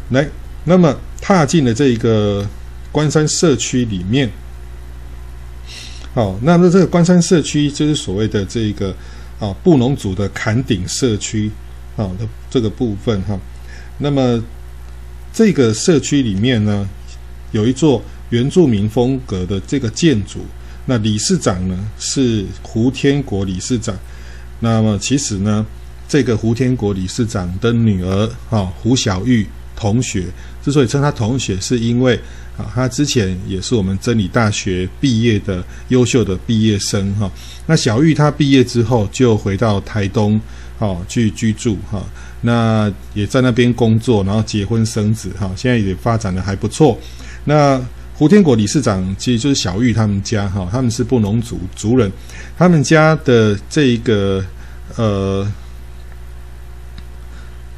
来，那么踏进了这个关山社区里面，好，那么这个关山社区就是所谓的这个啊布农族的坎顶社区啊的这个部分哈，那么这个社区里面呢，有一座原住民风格的这个建筑，那理事长呢是胡天国理事长，那么其实呢。这个胡天国理事长的女儿哈胡小玉同学，之所以称她同学，是因为啊，她之前也是我们真理大学毕业的优秀的毕业生哈。那小玉她毕业之后就回到台东哈去居住哈，那也在那边工作，然后结婚生子哈，现在也发展的还不错。那胡天国理事长其实就是小玉他们家哈，他们是布农族族人，他们家的这一个呃。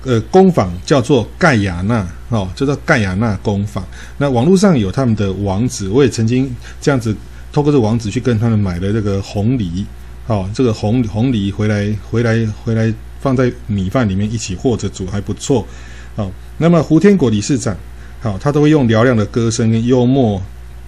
呃，工坊叫做盖亚纳，哦，叫做盖亚纳工坊。那网络上有他们的网址，我也曾经这样子透过这网址去跟他们买了这个红梨，哦，这个红红梨回来回来回来放在米饭里面一起和着煮还不错，好。那么胡天国理事长，好，他都会用嘹亮的歌声跟幽默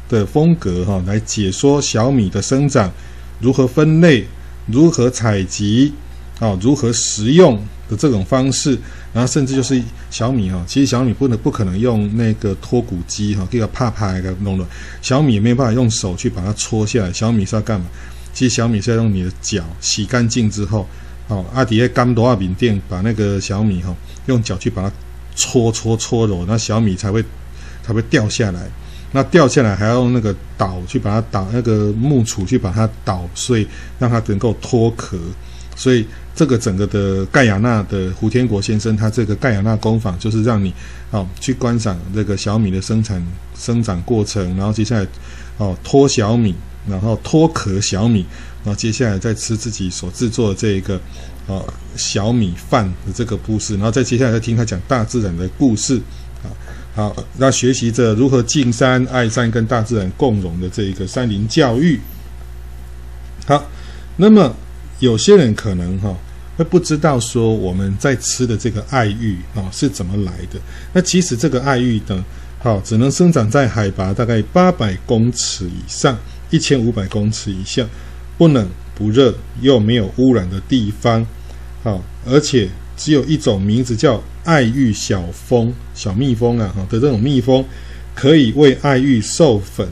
的风格，哈，来解说小米的生长如何分类，如何采集，啊，如何食用的这种方式。然后甚至就是小米哈，其实小米不能不可能用那个脱骨机哈，给它啪啪给它弄了。小米也没有办法用手去把它搓下来。小米是要干嘛？其实小米是要用你的脚洗干净之后，哦，阿迪耶甘多阿饼店把那个小米哈，用脚去把它搓搓搓揉，那小米才会才会掉下来。那掉下来还要用那个捣去把它捣，那个木杵去把它捣碎，让它能够脱壳。所以。这个整个的盖亚纳的胡天国先生，他这个盖亚纳工坊就是让你哦去观赏这个小米的生产生长过程，然后接下来哦脱小米，然后脱壳小米，然后接下来再吃自己所制作的这一个啊小米饭的这个故事，然后再接下来再听他讲大自然的故事啊，好，那学习着如何敬山爱山跟大自然共融的这一个山林教育。好，那么有些人可能哈。哦会不知道说我们在吃的这个爱玉啊是怎么来的？那其实这个爱玉呢，好只能生长在海拔大概八百公尺以上、一千五百公尺以下，不冷不热又没有污染的地方，好，而且只有一种名字叫爱玉小蜂、小蜜蜂啊，哈的这种蜜蜂可以为爱玉授粉，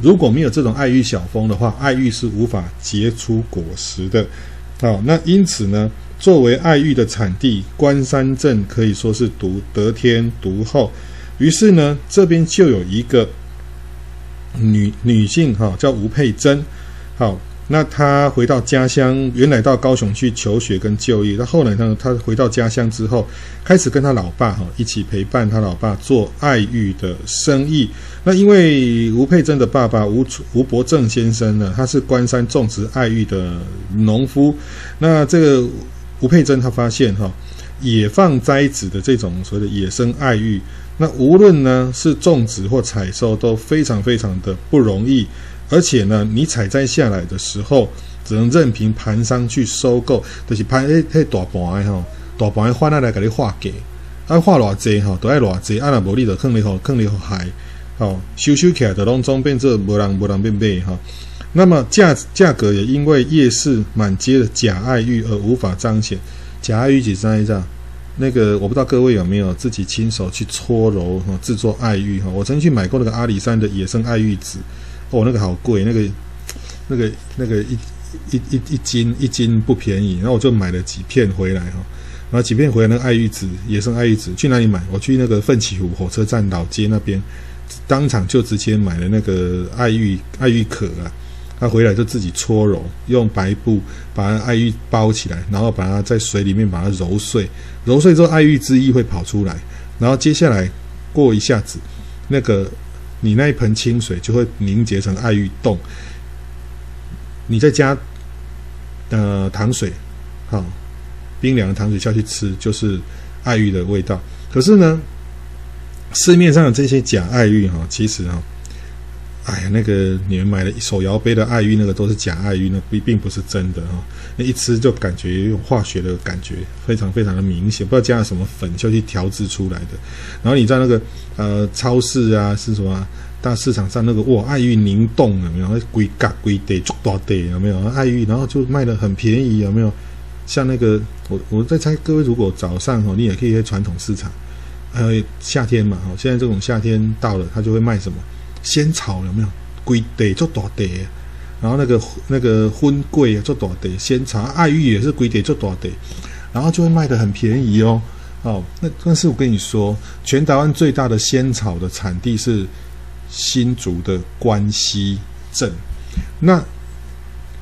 如果没有这种爱玉小蜂的话，爱玉是无法结出果实的。好，那因此呢，作为爱玉的产地，关山镇可以说是独得天独厚。于是呢，这边就有一个女女性哈，叫吴佩珍。好。那他回到家乡，原来到高雄去求学跟就业。他后来呢，他回到家乡之后，开始跟他老爸哈一起陪伴他老爸做爱玉的生意。那因为吴佩珍的爸爸吴吴伯正先生呢，他是关山种植爱玉的农夫。那这个吴佩珍他发现哈，野放栽植的这种所谓的野生爱玉，那无论呢是种植或采收都非常非常的不容易。而且呢，你采摘下来的时候，只能任凭盘商去收购，就是盘诶诶大盘的吼，大盘的换下来给你化价，啊化偌济吼，都爱偌济，啊若无你就坑里吼，坑里害，吼收收起来就拢总变做无人无人变卖哈。那么价价格也因为夜市满街的假爱玉而无法彰显。假爱玉几张一张？那个我不知道各位有没有自己亲手去搓揉哈制作爱玉哈？我曾经去买过那个阿里山的野生爱玉籽。哦，那个好贵，那个、那个、那个一、一、一、一斤一斤不便宜，然后我就买了几片回来哈，然后几片回来，那个爱玉子，野生爱玉子，去哪里买？我去那个奋起湖火车站老街那边，当场就直接买了那个爱玉爱玉壳啊，他回来就自己搓揉，用白布把爱玉包起来，然后把它在水里面把它揉碎，揉碎之后爱玉汁液会跑出来，然后接下来过一下子那个。你那一盆清水就会凝结成爱玉冻，你再加呃糖水，好，冰凉的糖水下去吃，就是爱玉的味道。可是呢，市面上的这些假爱玉哈，其实哈。哎呀，那个你们买的手摇杯的爱玉，那个都是假爱玉，那并并不是真的哈。那一吃就感觉用化学的感觉，非常非常的明显，不知道加了什么粉就去调制出来的。然后你在那个呃超市啊，是什么大市场上那个哇，爱玉凝冻有没有？规格规得足多的有没有？爱玉然后就卖的很便宜有没有？像那个我我在猜，各位如果早上哦，你也可以在传统市场，呃夏天嘛哈，现在这种夏天到了，它就会卖什么？仙草有没有？龟地做大地，然后那个那个荤桂啊做大地，仙草爱玉也是龟地做大地，然后就会卖得很便宜哦。哦，那但是我跟你说，全台湾最大的仙草的产地是新竹的关西镇。那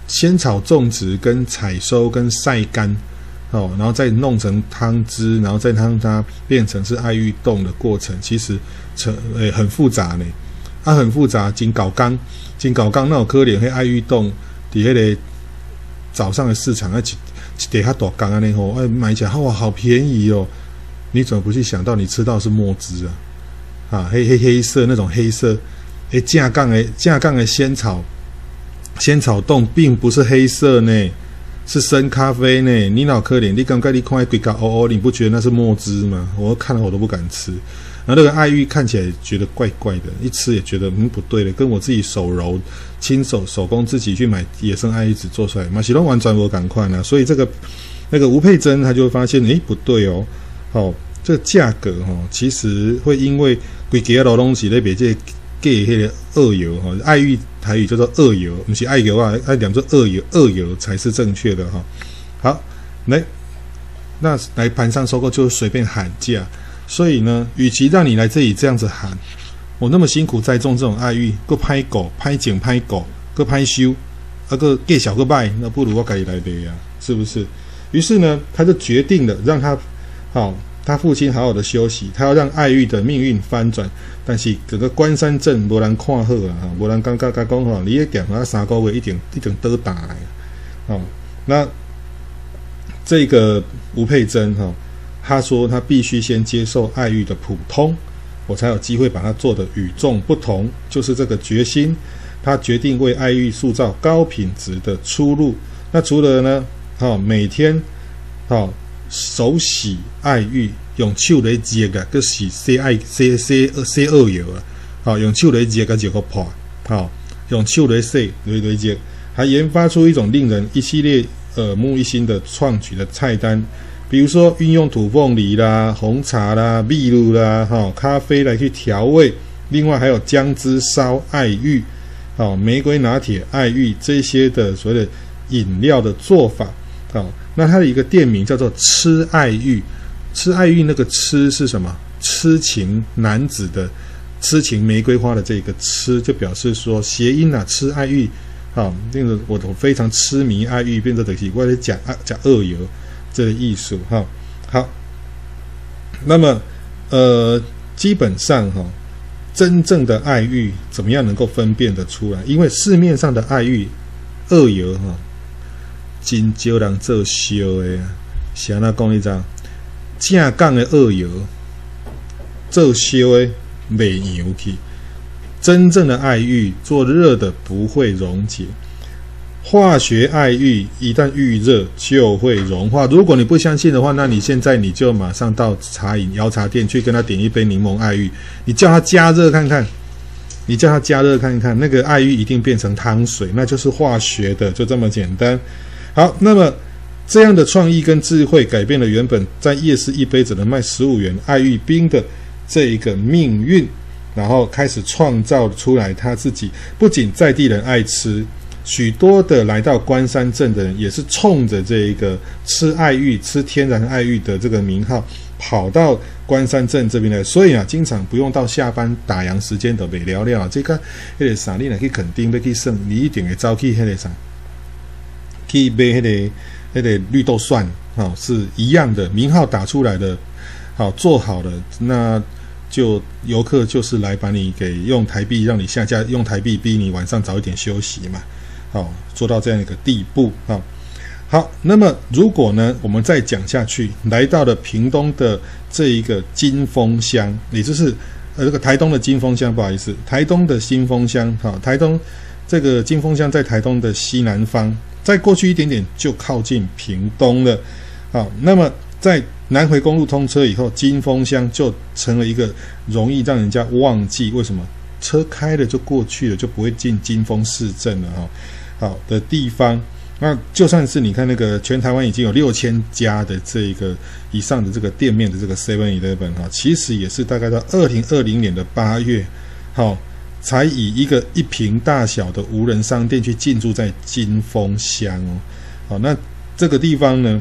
仙草种植跟采收跟晒干，哦，然后再弄成汤汁，然后再让它变成是爱玉冻的过程，其实成诶很复杂呢。它、啊、很复杂，真搞刚，真搞刚那种可怜，黑爱玉冻，底下的早上的市场，那一一叠它大钢啊，那吼，哎，买起来哇，好便宜哦！你怎么不去想到，你吃到是墨汁啊？啊，黑黑黑色那种黑色，哎，架杠诶架杠的仙草，仙草冻并不是黑色呢，是深咖啡呢。你脑可怜，你刚刚你看规个哦哦，你不觉得那是墨汁吗？我看了我都不敢吃。然后那个爱玉看起来觉得怪怪的，一吃也觉得嗯不对了，跟我自己手揉、亲手手工自己去买野生爱玉籽做出来，马其顿完全我赶快呢。所以这个那个吴佩珍他就会发现，诶不对哦，哦这个价格哈、哦，其实会因为贵给的东西那边这给那个二油哈，爱玉台语叫做二油，不是爱油啊，爱讲做二油，二油才是正确的哈、哦。好，来，那来盘上收购就随便喊价。所以呢，与其让你来这里这样子喊，我那么辛苦栽种这种爱玉，个拍狗、拍景、拍狗，个拍修，那个给小个拜，那不如我改来的呀，是不是？于是呢，他就决定了让他，好、哦，他父亲好好的休息，他要让爱玉的命运翻转。但是整个关山镇没人看好啊，没人敢敢敢讲哈，你也点他三个月一点一点都打来，哦，那这个吴佩珍哈。哦他说：“他必须先接受爱玉的普通，我才有机会把它做得与众不同。就是这个决心，他决定为爱玉塑造高品质的出路。那除了呢，好每天好手洗爱玉，用手来接个，个洗 C I C C C 二油啊，好用手来接个就个破，好用手来洗来来接，还研发出一种令人一系列耳目一新的创举的菜单。”比如说，运用土凤梨啦、红茶啦、秘鲁啦、哈咖啡来去调味，另外还有姜汁烧爱玉，哦，玫瑰拿铁、爱玉这些的所谓的饮料的做法，哦，那它的一个店名叫做“痴爱玉”，痴爱玉那个“痴”是什么？痴情男子的痴情玫瑰花的这个“痴”，就表示说谐音啊，“痴爱玉”啊，那个我我非常痴迷爱玉，变成的奇怪的假假二油。这个艺术哈。好，那么呃，基本上哈。真正的爱玉怎么样能够分辨得出来？因为市面上的爱玉二油哈，真少人做修的。像那讲一张正港的二油做修的袂牛去，真正的爱玉做热的不会溶解。化学爱玉一旦遇热就会融化。如果你不相信的话，那你现在你就马上到茶饮摇茶店去跟他点一杯柠檬爱玉，你叫他加热看看，你叫他加热看看，那个爱玉一定变成汤水，那就是化学的，就这么简单。好，那么这样的创意跟智慧改变了原本在夜市一杯只能卖十五元爱玉冰的这一个命运，然后开始创造出来他自己，不仅在地人爱吃。许多的来到关山镇的人，也是冲着这一个吃爱玉、吃天然爱玉的这个名号，跑到关山镇这边来。所以啊，经常不用到下班打烊时间都被聊聊。这个那个啥，你来去垦丁，要去胜，你一定会走去那个啥，去买那个那个绿豆蒜，哦，是一样的名号打出来的，好做好了，那就游客就是来把你给用台币让你下架，用台币逼你晚上早一点休息嘛。好，做到这样一个地步啊。好，那么如果呢，我们再讲下去，来到了屏东的这一个金峰乡，也就是呃这个台东的金峰乡，不好意思，台东的新丰乡。好，台东这个金峰乡在台东的西南方，再过去一点点就靠近屏东了。好，那么在南回公路通车以后，金峰乡就成了一个容易让人家忘记，为什么车开了就过去了，就不会进金峰市镇了哈。好的地方，那就算是你看那个全台湾已经有六千家的这个以上的这个店面的这个 Seven Eleven 哈，其实也是大概到二零二零年的八月，好，才以一个一坪大小的无人商店去进驻在金峰乡哦，好，那这个地方呢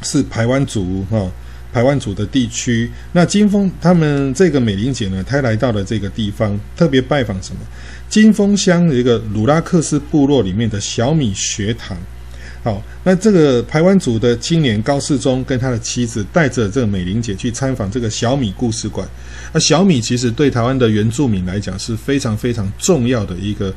是排湾族哈。排湾族的地区，那金峰他们这个美玲姐呢，她来到了这个地方，特别拜访什么？金峰乡一个鲁拉克斯部落里面的小米学堂。好，那这个排湾族的青年高世忠跟他的妻子带着这个美玲姐去参访这个小米故事馆。那小米其实对台湾的原住民来讲是非常非常重要的一个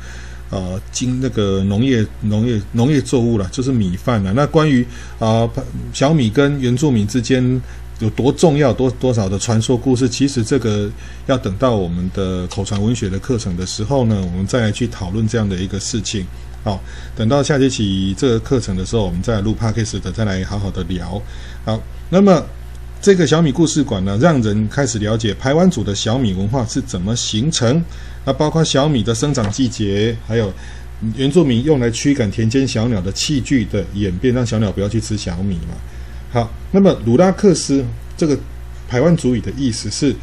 呃，经那个农业农业农业作物了，就是米饭了。那关于啊、呃、小米跟原住民之间。有多重要，多多少的传说故事？其实这个要等到我们的口传文学的课程的时候呢，我们再来去讨论这样的一个事情。好，等到下学期这个课程的时候，我们再录 Podcast 的，再来好好的聊。好，那么这个小米故事馆呢，让人开始了解排湾族的小米文化是怎么形成。那包括小米的生长季节，还有原住民用来驱赶田间小鸟的器具的演变，让小鸟不要去吃小米嘛。好，那么鲁拉克斯这个排湾族语的意思是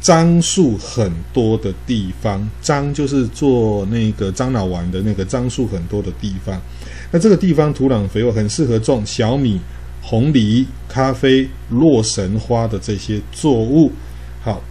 樟树很多的地方，樟就是做那个樟脑丸的那个樟树很多的地方。那这个地方土壤肥沃，很适合种小米、红藜、咖啡、洛神花的这些作物。好，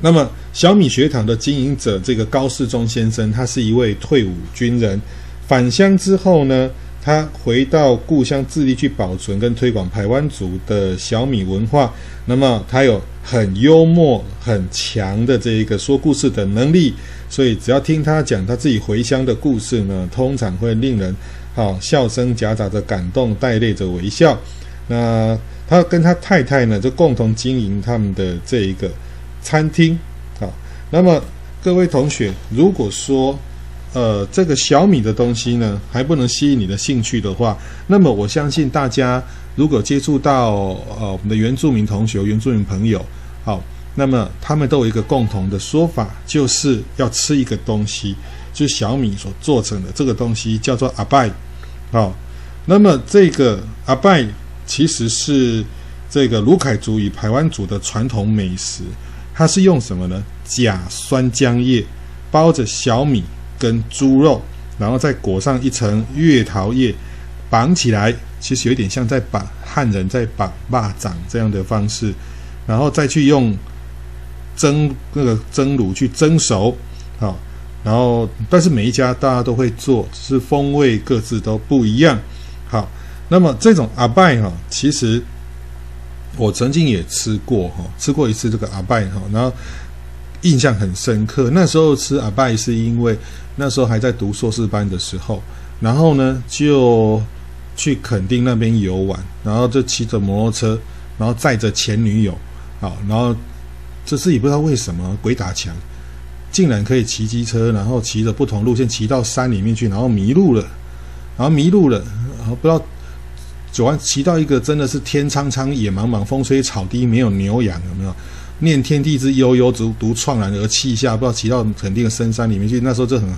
那么小米学堂的经营者这个高世忠先生，他是一位退伍军人，返乡之后呢，他回到故乡，致力去保存跟推广排湾族的小米文化。那么他有很幽默、很强的这一个说故事的能力，所以只要听他讲他自己回乡的故事呢，通常会令人好笑声夹杂着感动，带泪着微笑。那他跟他太太呢，就共同经营他们的这一个餐厅。好，那么各位同学，如果说，呃，这个小米的东西呢，还不能吸引你的兴趣的话，那么我相信大家如果接触到呃我们的原住民同学、原住民朋友，好，那么他们都有一个共同的说法，就是要吃一个东西，就是小米所做成的这个东西叫做阿拜，好，那么这个阿拜其实是这个鲁凯族与排湾族的传统美食，它是用什么呢？假酸浆叶。包着小米跟猪肉，然后再裹上一层月桃叶，绑起来，其实有点像在绑汉人在绑蚂蚱这样的方式，然后再去用蒸那个蒸炉去蒸熟，好，然后但是每一家大家都会做，只是风味各自都不一样。好，那么这种阿拜哈，其实我曾经也吃过哈，吃过一次这个阿拜哈，然后印象很深刻。那时候吃阿拜是因为那时候还在读硕士班的时候，然后呢就去垦丁那边游玩，然后就骑着摩托车，然后载着前女友，好，然后这次也不知道为什么鬼打墙，竟然可以骑机车，然后骑着不同路线骑到山里面去，然后迷路了，然后迷路了。然后不知道九弯骑到一个真的是天苍苍野茫茫风吹草低没有牛羊有没有？念天地之悠悠，独独怆然而泣下。不知道骑到肯定深山里面去，那时候就很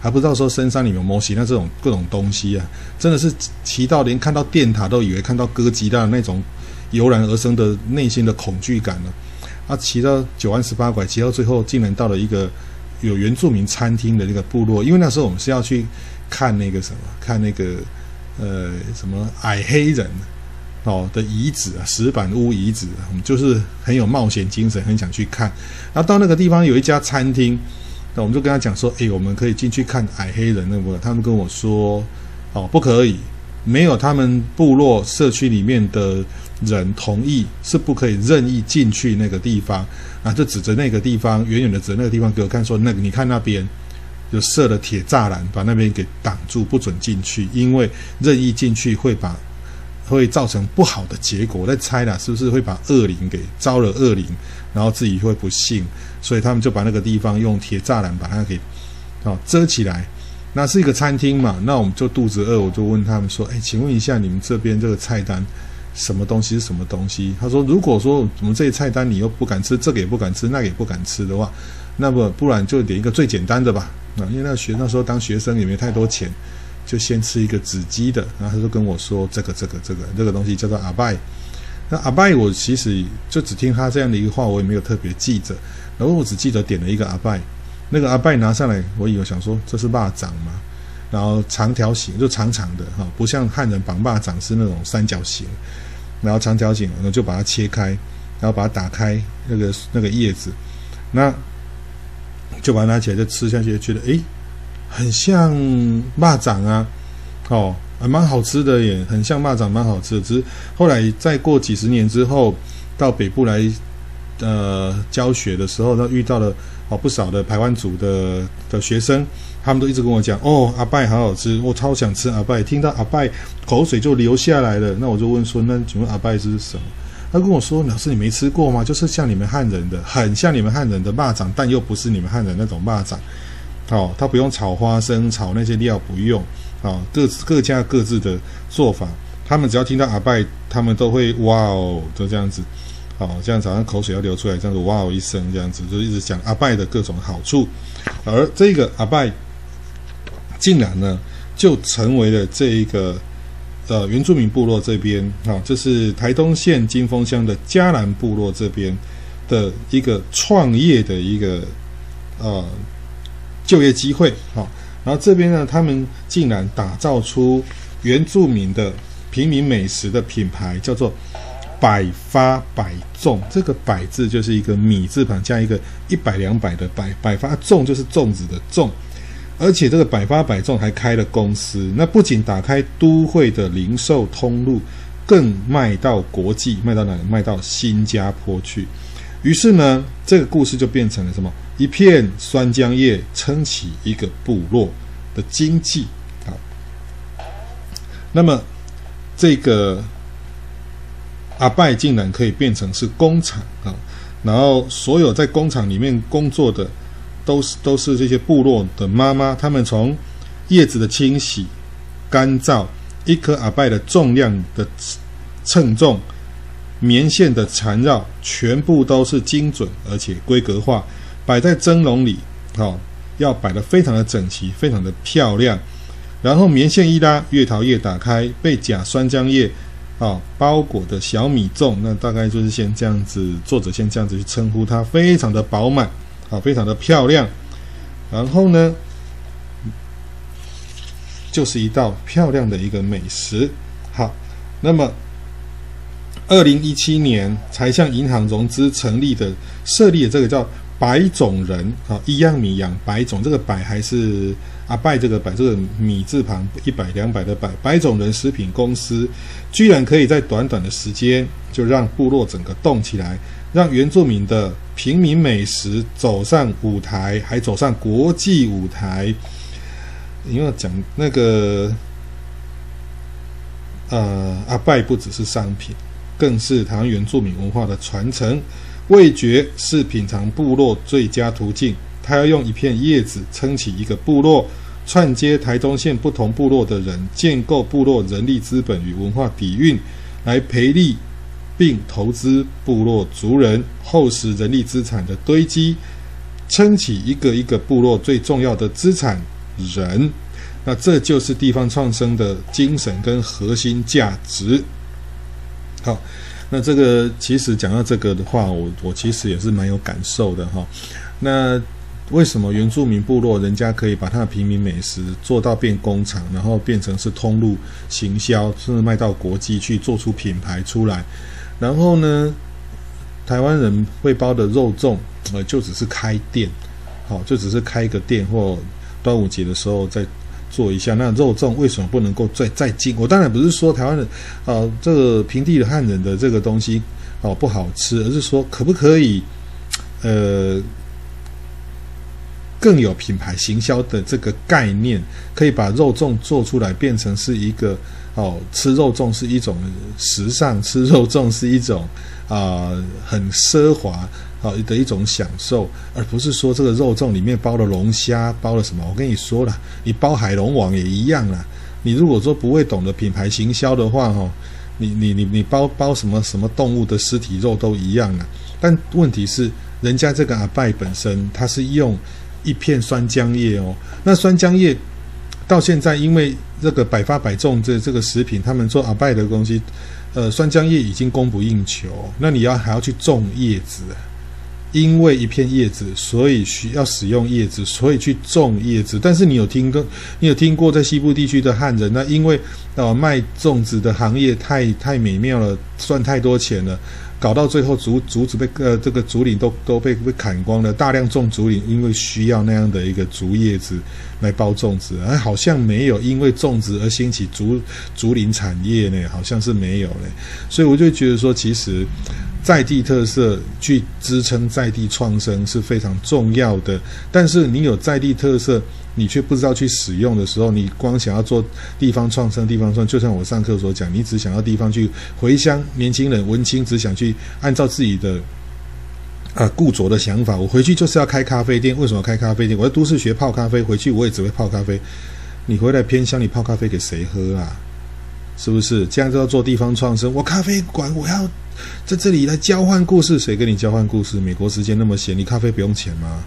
还不知道说深山里面有摩西那这种各种东西啊，真的是骑到连看到电塔都以为看到哥吉拉那种油然而生的内心的恐惧感了。啊，骑到九弯十八拐，骑到最后竟然到了一个有原住民餐厅的那个部落，因为那时候我们是要去看那个什么，看那个。呃，什么矮黑人哦的遗址啊，石板屋遗址，我们就是很有冒险精神，很想去看。然后到那个地方有一家餐厅，那我们就跟他讲说，哎，我们可以进去看矮黑人那个。他们跟我说，哦，不可以，没有他们部落社区里面的人同意，是不可以任意进去那个地方。啊，就指着那个地方，远远的指着那个地方给我看，说，那个你看那边。就设了铁栅栏，把那边给挡住，不准进去。因为任意进去会把会造成不好的结果。我在猜啦，是不是会把恶灵给招了恶灵，然后自己会不幸？所以他们就把那个地方用铁栅栏把它给哦遮起来。那是一个餐厅嘛，那我们就肚子饿，我就问他们说：“哎，请问一下，你们这边这个菜单什么东西是什么东西？”他说：“如果说我们这些菜单你又不敢吃，这个也不敢吃，那个也不敢吃的话，那么不然就点一个最简单的吧。”啊，因为那学那时候当学生也没太多钱，就先吃一个紫鸡的，然后他就跟我说这个这个这个这个东西叫做阿拜。那阿拜我其实就只听他这样的一个话，我也没有特别记着。然后我只记得点了一个阿拜，那个阿拜拿上来，我以为想说这是蚂蚱嘛，然后长条形就长长的哈，不像汉人绑蚂蚱是那种三角形，然后长条形，然后就把它切开，然后把它打开那个那个叶子，那。就把它拿起来就吃下去，觉得诶，很像蚂蚱啊，哦，还蛮好吃的耶，很像蚂蚱，蛮好吃的。只是后来再过几十年之后，到北部来呃教学的时候，那遇到了哦不少的排湾族的的学生，他们都一直跟我讲，哦，阿拜好好吃，我超想吃阿拜。听到阿拜，口水就流下来了。那我就问说，那请问阿拜是什么？他跟我说：“老师，你没吃过吗？就是像你们汉人的，很像你们汉人的蚂蚱，但又不是你们汉人那种蚂蚱。哦，他不用炒花生，炒那些料不用。哦，各各家各自的做法。他们只要听到阿拜，他们都会哇哦，就这样子。哦，这样早上口水要流出来，这样子哇哦一声，这样子就一直讲阿拜的各种好处。而这个阿拜，竟然呢，就成为了这一个。”呃，原住民部落这边啊，这是台东县金峰乡的嘉南部落这边的一个创业的一个呃就业机会啊。然后这边呢，他们竟然打造出原住民的平民美食的品牌，叫做百发百中。这个“百”字就是一个米字旁加一个一百两百的“百”，百发中就是粽子的“粽”。而且这个百发百中还开了公司，那不仅打开都会的零售通路，更卖到国际，卖到哪里？卖到新加坡去。于是呢，这个故事就变成了什么？一片酸浆叶撑起一个部落的经济啊。那么这个阿拜竟然可以变成是工厂啊，然后所有在工厂里面工作的。都是都是这些部落的妈妈，他们从叶子的清洗、干燥，一颗阿拜的重量的称重、棉线的缠绕，全部都是精准而且规格化，摆在蒸笼里，好、哦，要摆得非常的整齐，非常的漂亮。然后棉线一拉，月桃叶打开，被假酸浆叶啊、包裹的小米粽，那大概就是先这样子，作者先这样子去称呼它，非常的饱满。啊，非常的漂亮。然后呢，就是一道漂亮的一个美食。好，那么二零一七年才向银行融资成立的设立的这个叫百种人啊，一样米养百种，这个百还是阿拜这个百，这个米字旁一百两百的百，百种人食品公司，居然可以在短短的时间就让部落整个动起来。让原住民的平民美食走上舞台，还走上国际舞台。因为讲那个，呃，阿拜不只是商品，更是台湾原住民文化的传承。味觉是品尝部落最佳途径。他要用一片叶子撑起一个部落，串接台东县不同部落的人，建构部落人力资本与文化底蕴，来培力。并投资部落族人厚实人力资产的堆积，撑起一个一个部落最重要的资产人。那这就是地方创生的精神跟核心价值。好，那这个其实讲到这个的话，我我其实也是蛮有感受的哈。那为什么原住民部落人家可以把他的平民美食做到变工厂，然后变成是通路行销，甚至卖到国际去，做出品牌出来？然后呢，台湾人会包的肉粽，呃，就只是开店，好、就只是开一个店，或端午节的时候在做一下。那肉粽为什么不能够再再进？我当然不是说台湾人，啊、呃，这个平地的汉人的这个东西，哦，不好吃，而是说可不可以，呃，更有品牌行销的这个概念，可以把肉粽做出来，变成是一个。哦，吃肉粽是一种时尚，吃肉粽是一种啊、很奢华啊、的一种享受，而不是说这个肉粽里面包了龙虾，包了什么？我跟你说了，你包海龙王也一样啦。你如果说不会懂得品牌行销的话，哈、你你你你包包什么什么动物的尸体肉都一样啦。但问题是，人家这个阿拜本身，它是用一片酸浆叶哦，那酸浆叶。到现在，因为这个百发百中这这个食品，他们做阿拜的东西，呃，酸浆叶已经供不应求。那你要还要去种叶子，因为一片叶子，所以需要使用叶子，所以去种叶子。但是你有听过，你有听过在西部地区的汉人，那因为呃卖粽子的行业太太美妙了，赚太多钱了。搞到最后竹，竹子被呃这个竹林都都被被砍光了，大量种竹林，因为需要那样的一个竹叶子来包粽子，而好像没有因为粽子而兴起竹竹林产业呢，好像是没有嘞。所以我就觉得说，其实在地特色去支撑在地创生是非常重要的，但是你有在地特色。你却不知道去使用的时候，你光想要做地方创生、地方创，就像我上课所讲，你只想要地方去回乡，年轻人文青只想去按照自己的啊固着的想法，我回去就是要开咖啡店。为什么开咖啡店？我在都市学泡咖啡，回去我也只会泡咖啡。你回来偏乡，你泡咖啡给谁喝啊？是不是？这样就要做地方创生？我咖啡馆，我要在这里来交换故事，谁跟你交换故事？美国时间那么闲，你咖啡不用钱吗？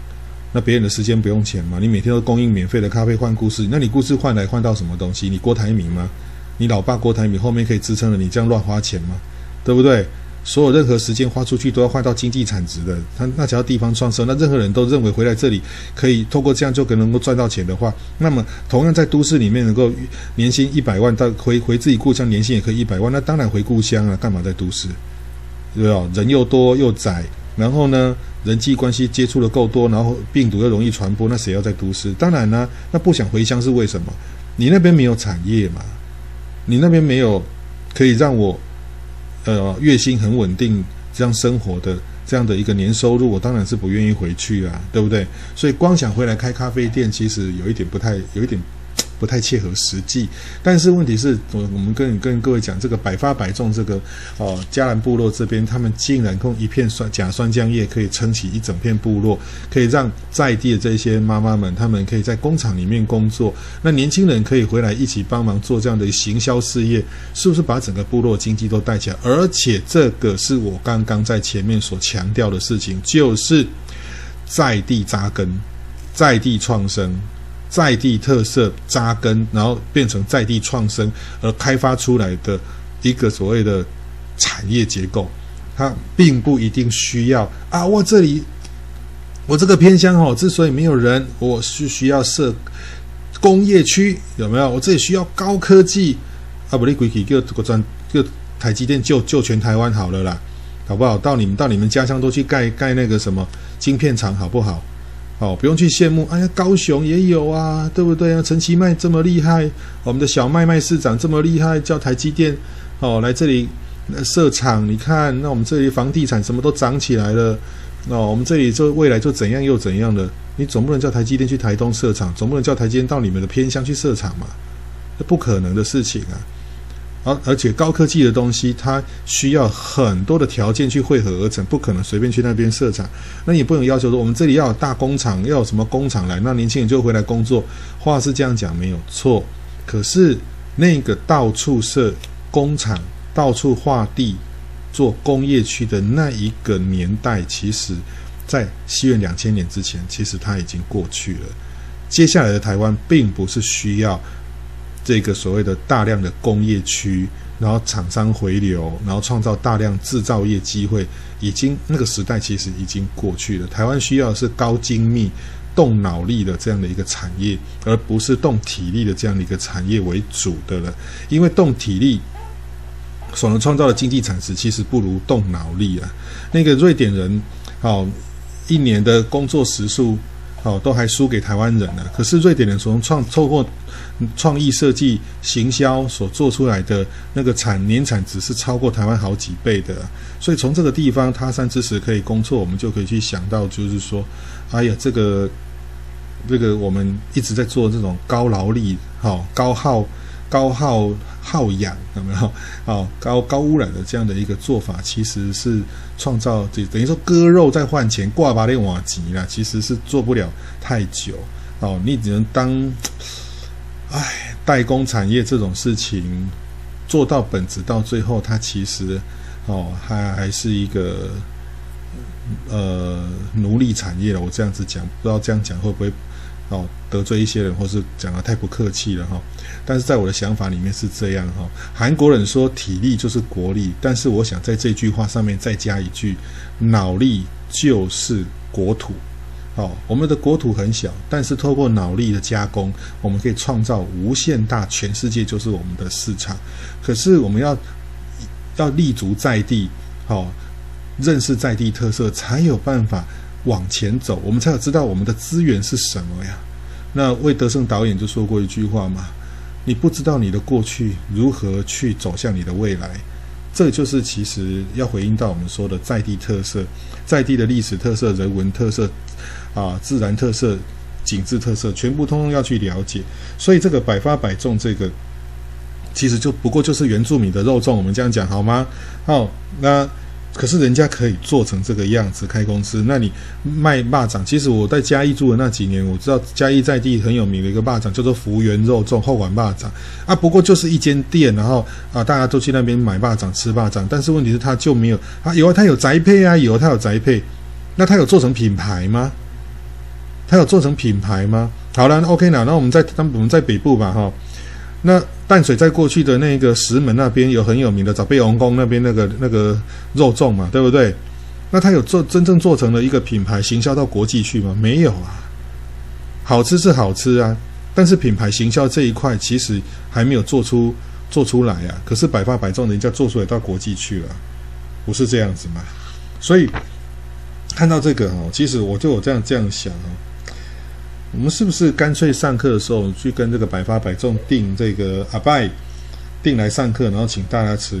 那别人的时间不用钱吗？你每天都供应免费的咖啡换故事，那你故事换来换到什么东西？你郭台铭吗？你老爸郭台铭后面可以支撑了你这样乱花钱吗？对不对？所有任何时间花出去都要换到经济产值的，他那只要地方创收，那任何人都认为回来这里可以透过这样就可能够赚到钱的话，那么同样在都市里面能够年薪一百万到回回自己故乡年薪也可以一百万，那当然回故乡啊，干嘛在都市？对吧？人又多又窄。然后呢，人际关系接触的够多，然后病毒又容易传播，那谁要在都市？当然呢，那不想回乡是为什么？你那边没有产业嘛？你那边没有可以让我呃月薪很稳定这样生活的这样的一个年收入，我当然是不愿意回去啊，对不对？所以光想回来开咖啡店，其实有一点不太，有一点。不太切合实际，但是问题是我我们跟跟各位讲，这个百发百中这个哦，嘉南部落这边，他们竟然用一片酸假酸浆叶可以撑起一整片部落，可以让在地的这些妈妈们，他们可以在工厂里面工作，那年轻人可以回来一起帮忙做这样的行销事业，是不是把整个部落经济都带起来？而且这个是我刚刚在前面所强调的事情，就是在地扎根，在地创生。在地特色扎根，然后变成在地创生而开发出来的一个所谓的产业结构，它并不一定需要啊。我这里我这个偏乡哦，之所以没有人，我是需要设工业区，有没有？我这里需要高科技啊，不，你归去叫个专个台积电救救全台湾好了啦，好不好？到你们到你们家乡都去盖盖那个什么晶片厂，好不好？哦，不用去羡慕，哎呀，高雄也有啊，对不对啊？陈其迈这么厉害，我们的小麦麦市长这么厉害，叫台积电哦来这里设厂，你看，那我们这里房地产什么都涨起来了。哦，我们这里就未来就怎样又怎样的？你总不能叫台积电去台东设厂，总不能叫台积电到你们的偏乡去设厂嘛？这不可能的事情啊！而而且高科技的东西，它需要很多的条件去汇合而成，不可能随便去那边设厂。那也不能要求说我们这里要有大工厂，要有什么工厂来，那年轻人就回来工作。话是这样讲没有错，可是那个到处设工厂，到处划地。做工业区的那一个年代，其实，在西元两千年之前，其实它已经过去了。接下来的台湾，并不是需要这个所谓的大量的工业区，然后厂商回流，然后创造大量制造业机会，已经那个时代其实已经过去了。台湾需要的是高精密、动脑力的这样的一个产业，而不是动体力的这样的一个产业为主的了，因为动体力。所能创造的经济产值其实不如动脑力啊！那个瑞典人，好，一年的工作时数，哦，都还输给台湾人呢。可是瑞典人从创透过创意设计、行销所做出来的那个产年产值是超过台湾好几倍的。所以从这个地方他山之石可以攻错，我们就可以去想到，就是说，哎呀，这个这个我们一直在做这种高劳力、好高耗。高耗耗氧有没有？哦，高高污染的这样的一个做法，其实是创造这等于说割肉再换钱，挂把链瓦吉啦，其实是做不了太久。哦，你只能当，哎，代工产业这种事情做到本质，到最后它其实哦，还还是一个呃奴隶产业了。我这样子讲，不知道这样讲会不会？哦，得罪一些人，或是讲得太不客气了哈。但是在我的想法里面是这样哈。韩国人说体力就是国力，但是我想在这句话上面再加一句，脑力就是国土。哦，我们的国土很小，但是透过脑力的加工，我们可以创造无限大，全世界就是我们的市场。可是我们要要立足在地，好，认识在地特色，才有办法。往前走，我们才有知道我们的资源是什么呀？那魏德圣导演就说过一句话嘛：“你不知道你的过去如何去走向你的未来。”这就是其实要回应到我们说的在地特色、在地的历史特色、人文特色啊、自然特色、景致特色，全部通通要去了解。所以这个百发百中，这个其实就不过就是原住民的肉粽，我们这样讲好吗？好，那。可是人家可以做成这个样子开公司，那你卖蚂蚱？其实我在嘉义住的那几年，我知道嘉义在地很有名的一个蚂蚱叫做福源肉粽后馆蚂蚱啊。不过就是一间店，然后啊大家都去那边买蚂蚱吃蚂蚱，但是问题是他就没有啊，有啊，他有宅配啊，有他有宅配，那他有做成品牌吗？他有做成品牌吗？好了，OK 了，那我们在我们在北部吧，哈。那淡水在过去的那个石门那边有很有名的早备王宫那边那个那个肉粽嘛，对不对？那他有做真正做成了一个品牌行销到国际去吗？没有啊。好吃是好吃啊，但是品牌行销这一块其实还没有做出做出来啊。可是百发百中，人家做出来到国际去了，不是这样子吗？所以看到这个哦，其实我就有这样这样想哦。我们是不是干脆上课的时候去跟这个百发百中订这个阿拜订来上课，然后请大家吃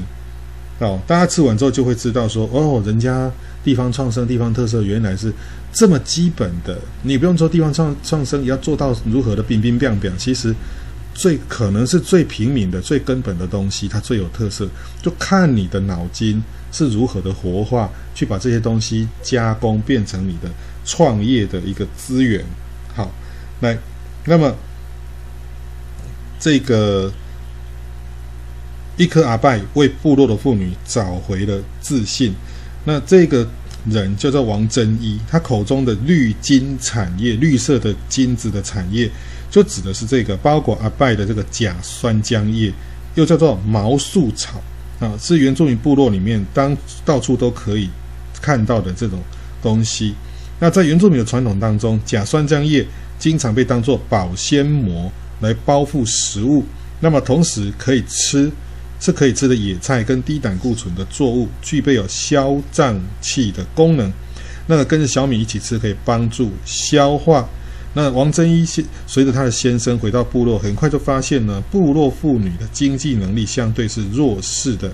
哦，大家吃完之后就会知道说哦，人家地方创生、地方特色原来是这么基本的。你不用说地方创创生，也要做到如何的冰冰冰冰。其实最可能是最平民的、最根本的东西，它最有特色，就看你的脑筋是如何的活化，去把这些东西加工变成你的创业的一个资源。来，那么这个一颗阿拜为部落的妇女找回了自信。那这个人叫做王真一，他口中的绿金产业，绿色的金子的产业，就指的是这个包括阿拜的这个甲酸浆叶，又叫做毛树草啊，是原住民部落里面当到处都可以看到的这种东西。那在原住民的传统当中，甲酸浆叶经常被当作保鲜膜来包覆食物。那么同时可以吃，是可以吃的野菜跟低胆固醇的作物，具备有消胀气的功能。那个跟着小米一起吃，可以帮助消化。那王真一先随着他的先生回到部落，很快就发现呢，部落妇女的经济能力相对是弱势的，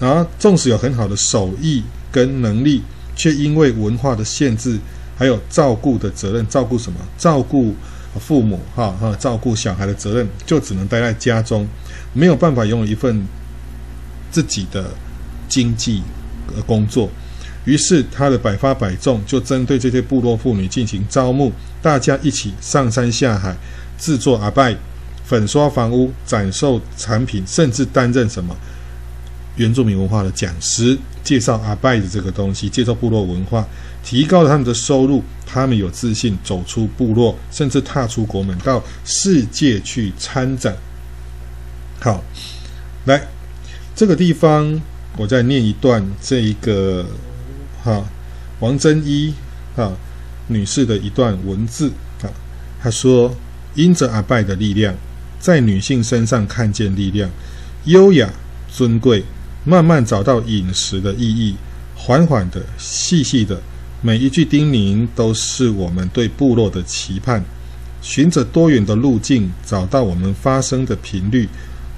然后纵使有很好的手艺跟能力，却因为文化的限制，还有照顾的责任，照顾什么？照顾父母，哈哈，照顾小孩的责任，就只能待在家中，没有办法拥有一份自己的经济工作。于是，他的百发百中就针对这些部落妇女进行招募，大家一起上山下海，制作阿拜、粉刷房屋、展售产品，甚至担任什么原住民文化的讲师，介绍阿拜的这个东西，介绍部落文化，提高他们的收入。他们有自信走出部落，甚至踏出国门，到世界去参展。好，来这个地方，我再念一段这一个。哈，王真一哈女士的一段文字啊，她说：“因着阿拜的力量，在女性身上看见力量，优雅尊贵，慢慢找到饮食的意义，缓缓的、细细的，每一句叮咛都是我们对部落的期盼。循着多元的路径，找到我们发声的频率，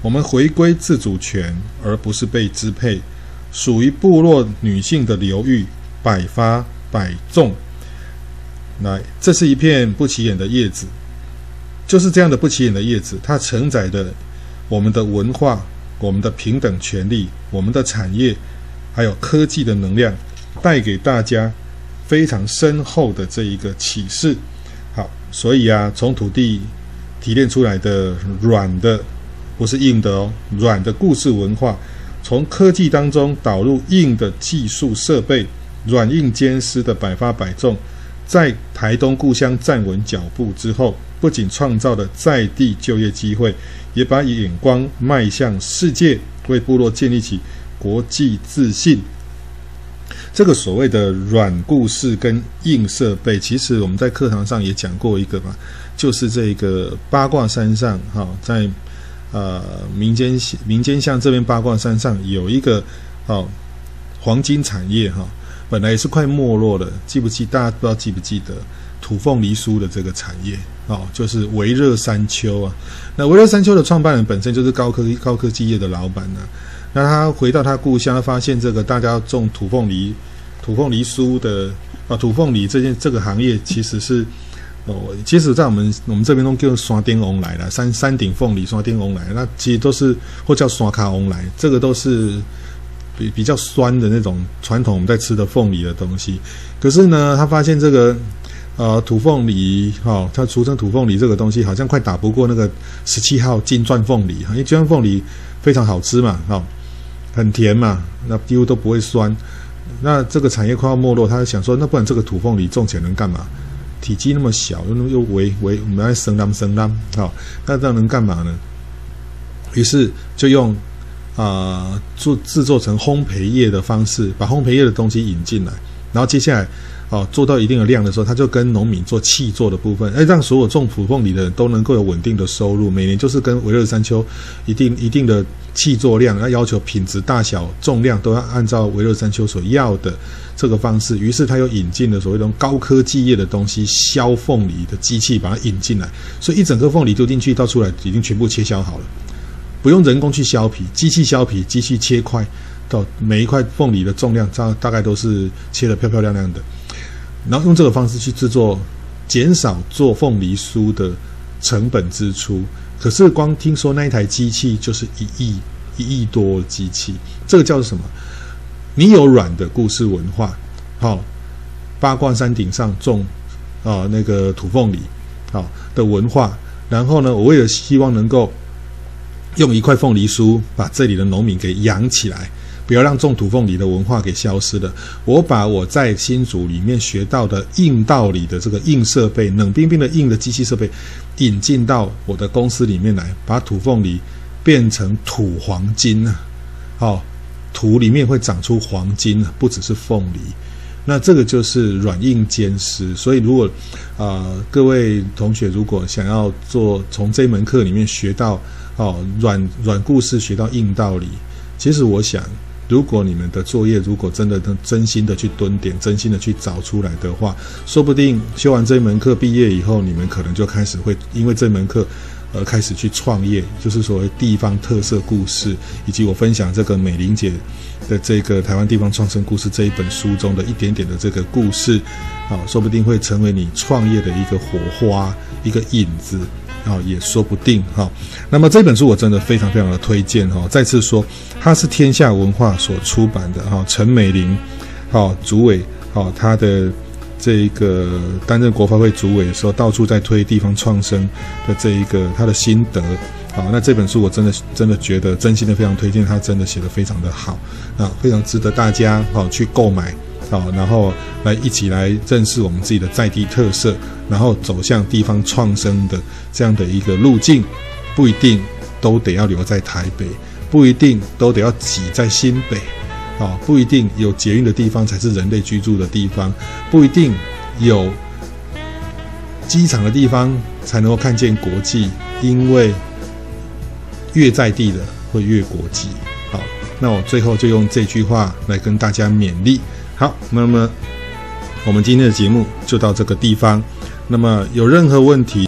我们回归自主权，而不是被支配，属于部落女性的流域。”百发百中，来，这是一片不起眼的叶子，就是这样的不起眼的叶子，它承载着我们的文化、我们的平等权利、我们的产业，还有科技的能量，带给大家非常深厚的这一个启示。好，所以啊，从土地提炼出来的软的，不是硬的哦，软的故事文化，从科技当中导入硬的技术设备。软硬兼施的百发百中，在台东故乡站稳脚步之后，不仅创造了在地就业机会，也把眼光迈向世界，为部落建立起国际自信。这个所谓的软故事跟硬设备，其实我们在课堂上也讲过一个嘛，就是这个八卦山上哈，在呃民间民间乡这边八卦山上有一个哦黄金产业哈。本来也是快没落了，记不记？大家不知道记不记得土凤梨酥的这个产业哦，就是微热山丘啊。那微热山丘的创办人本身就是高科高科技业的老板呢、啊。那他回到他故乡，发现这个大家种土凤梨、土凤梨酥的啊，土凤梨这件这个行业其实是哦，其实在我们我们这边都叫山顶翁来了，山山顶凤梨、山顶翁来，那其实都是或叫山卡翁来，这个都是。比比较酸的那种传统我们在吃的凤梨的东西，可是呢，他发现这个呃土凤梨哈、哦，它俗称土凤梨这个东西好像快打不过那个十七号金钻凤梨，因为金钻凤梨非常好吃嘛，哈、哦，很甜嘛，那几乎都不会酸。那这个产业快要没落，他就想说，那不然这个土凤梨种起来能干嘛？体积那么小，又又微微，我们来生啷生啷，好，那这样能干嘛呢？于是就用。啊，做制作成烘焙业的方式，把烘焙业的东西引进来，然后接下来，哦，做到一定的量的时候，他就跟农民做契作的部分，哎，让所有种土凤梨的人都能够有稳定的收入，每年就是跟微热山丘一定一定的契作量，要要求品质、大小、重量都要按照维勒山丘所要的这个方式。于是他又引进了所谓的高科技业的东西，削凤梨的机器把它引进来，所以一整个凤梨丢进去到出来已经全部切削好了。不用人工去削皮，机器削皮，机器切块，到每一块凤梨的重量大大概都是切得漂漂亮亮的，然后用这个方式去制作，减少做凤梨酥的成本支出。可是光听说那一台机器就是一亿一亿多机器，这个叫做什么？你有软的故事文化，好、哦，八卦山顶上种啊、哦、那个土凤梨，好、哦、的文化，然后呢，我为了希望能够。用一块凤梨酥把这里的农民给养起来，不要让种土凤梨的文化给消失了。我把我在新竹里面学到的硬道理的这个硬设备、冷冰冰的硬的机器设备引进到我的公司里面来，把土凤梨变成土黄金啊！好，土里面会长出黄金啊，不只是凤梨。那这个就是软硬兼施。所以如果啊、各位同学如果想要做从这门课里面学到哦软软故事学到硬道理，其实我想。如果你们的作业如果真的能真心的去蹲点，真心的去找出来的话，说不定修完这一门课毕业以后，你们可能就开始会因为这门课，而开始去创业，就是所谓地方特色故事，以及我分享这个美玲姐的这个台湾地方创生故事这一本书中的一点点的这个故事，啊，说不定会成为你创业的一个火花，一个引子。啊，也说不定哈。那么这本书我真的非常非常的推荐哈。再次说，它是天下文化所出版的哈。陈美玲，好主委，好他的这一个担任国发会主委的时候，到处在推地方创生的这一个他的心得。好，那这本书我真的真的觉得真心的非常推荐，他真的写得非常的好，啊，非常值得大家好去购买。好，然后来一起来认识我们自己的在地特色，然后走向地方创生的这样的一个路径，不一定都得要留在台北，不一定都得要挤在新北，啊，不一定有捷运的地方才是人类居住的地方，不一定有机场的地方才能够看见国际，因为越在地的会越国际。好，那我最后就用这句话来跟大家勉励。好，那么我们今天的节目就到这个地方。那么有任何问题，